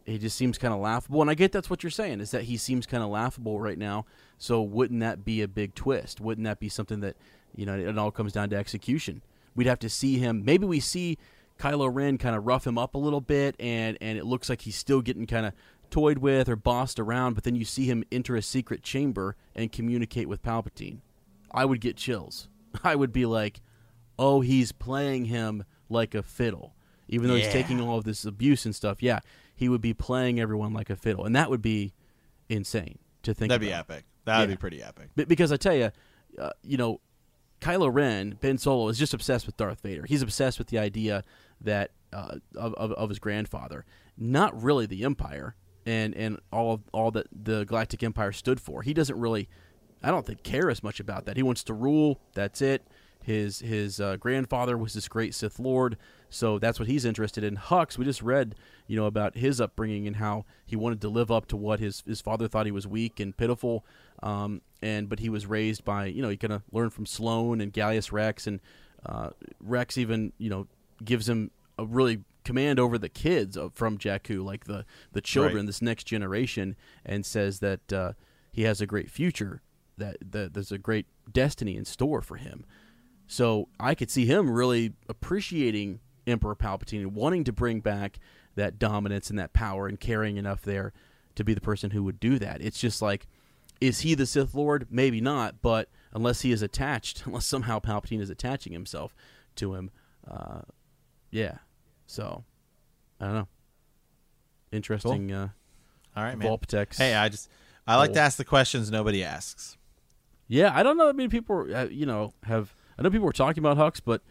he just seems kind of laughable. And I get that's what you're saying is that he seems kind of laughable right now. So wouldn't that be a big twist? Wouldn't that be something that you know it all comes down to execution? We'd have to see him. Maybe we see Kylo Ren kind of rough him up a little bit, and and it looks like he's still getting kind of toyed with or bossed around, but then you see him enter a secret chamber and communicate with Palpatine, I would get chills. I would be like, "Oh, he's playing him like a fiddle." Even though he's taking all of this abuse and stuff, yeah, he would be playing everyone like a fiddle, and that would be insane to think. That'd be epic. That'd Yeah. be pretty epic. Be- because I tell you, uh, you know, Kylo Ren, Ben Solo is just obsessed with Darth Vader. He's obsessed with the idea that uh, of, of of his grandfather, not really the Empire and and all of, all that the Galactic Empire stood for. He doesn't really, I don't think, care as much about that. He wants to rule. That's it. His his uh, grandfather was this great Sith Lord, so that's what he's interested in. Hux, we just read, you know, about his upbringing and how he wanted to live up to what his his father thought he was weak and pitiful, um, and but he was raised by, you know, he kind of learned from Sloane and Gallius Rax, and uh, Rax even, you know, gives him a really command over the kids of, from Jakku, like the the children, Right. this next generation, and says that uh, he has a great future, that, that there's a great destiny in store for him. So I could see him really appreciating Emperor Palpatine and wanting to bring back that dominance and that power and caring enough there to be the person who would do that. It's just like, is he the Sith Lord? Maybe not, but unless he is attached, unless somehow Palpatine is attaching himself to him, uh, yeah. So I don't know. Interesting. Uh, All right, man. Vulptex. Hey, I just I like to ask the questions nobody asks. Yeah, I don't know. that many people, uh, you know, have. I know people were talking about Hux, but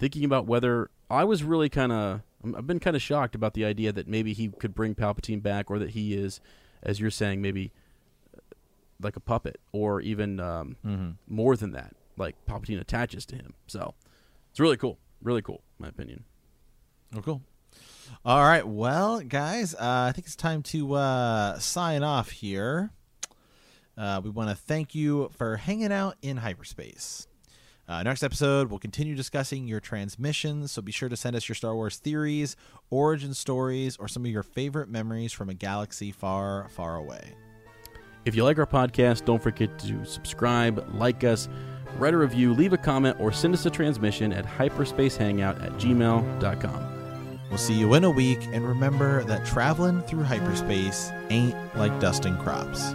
thinking about whether I was really kind of. I've been kind of shocked about the idea that maybe he could bring Palpatine back, or that he is, as you're saying, maybe uh, like a puppet, or even um, more than that. Like Palpatine attaches to him. So it's really cool. Really cool, my opinion. Oh, cool. All right, well, guys, uh, I think it's time to uh, sign off here. Uh, we want to thank you for hanging out in hyperspace. Uh, next episode, we'll continue discussing your transmissions, so be sure to send us your Star Wars theories, origin stories, or some of your favorite memories from a galaxy far, far away. If you like our podcast, don't forget to subscribe, like us, write a review, leave a comment, or send us a transmission at hyperspacehangout at gmail.com. We'll see you in a week, and remember that traveling through hyperspace ain't like dusting crops.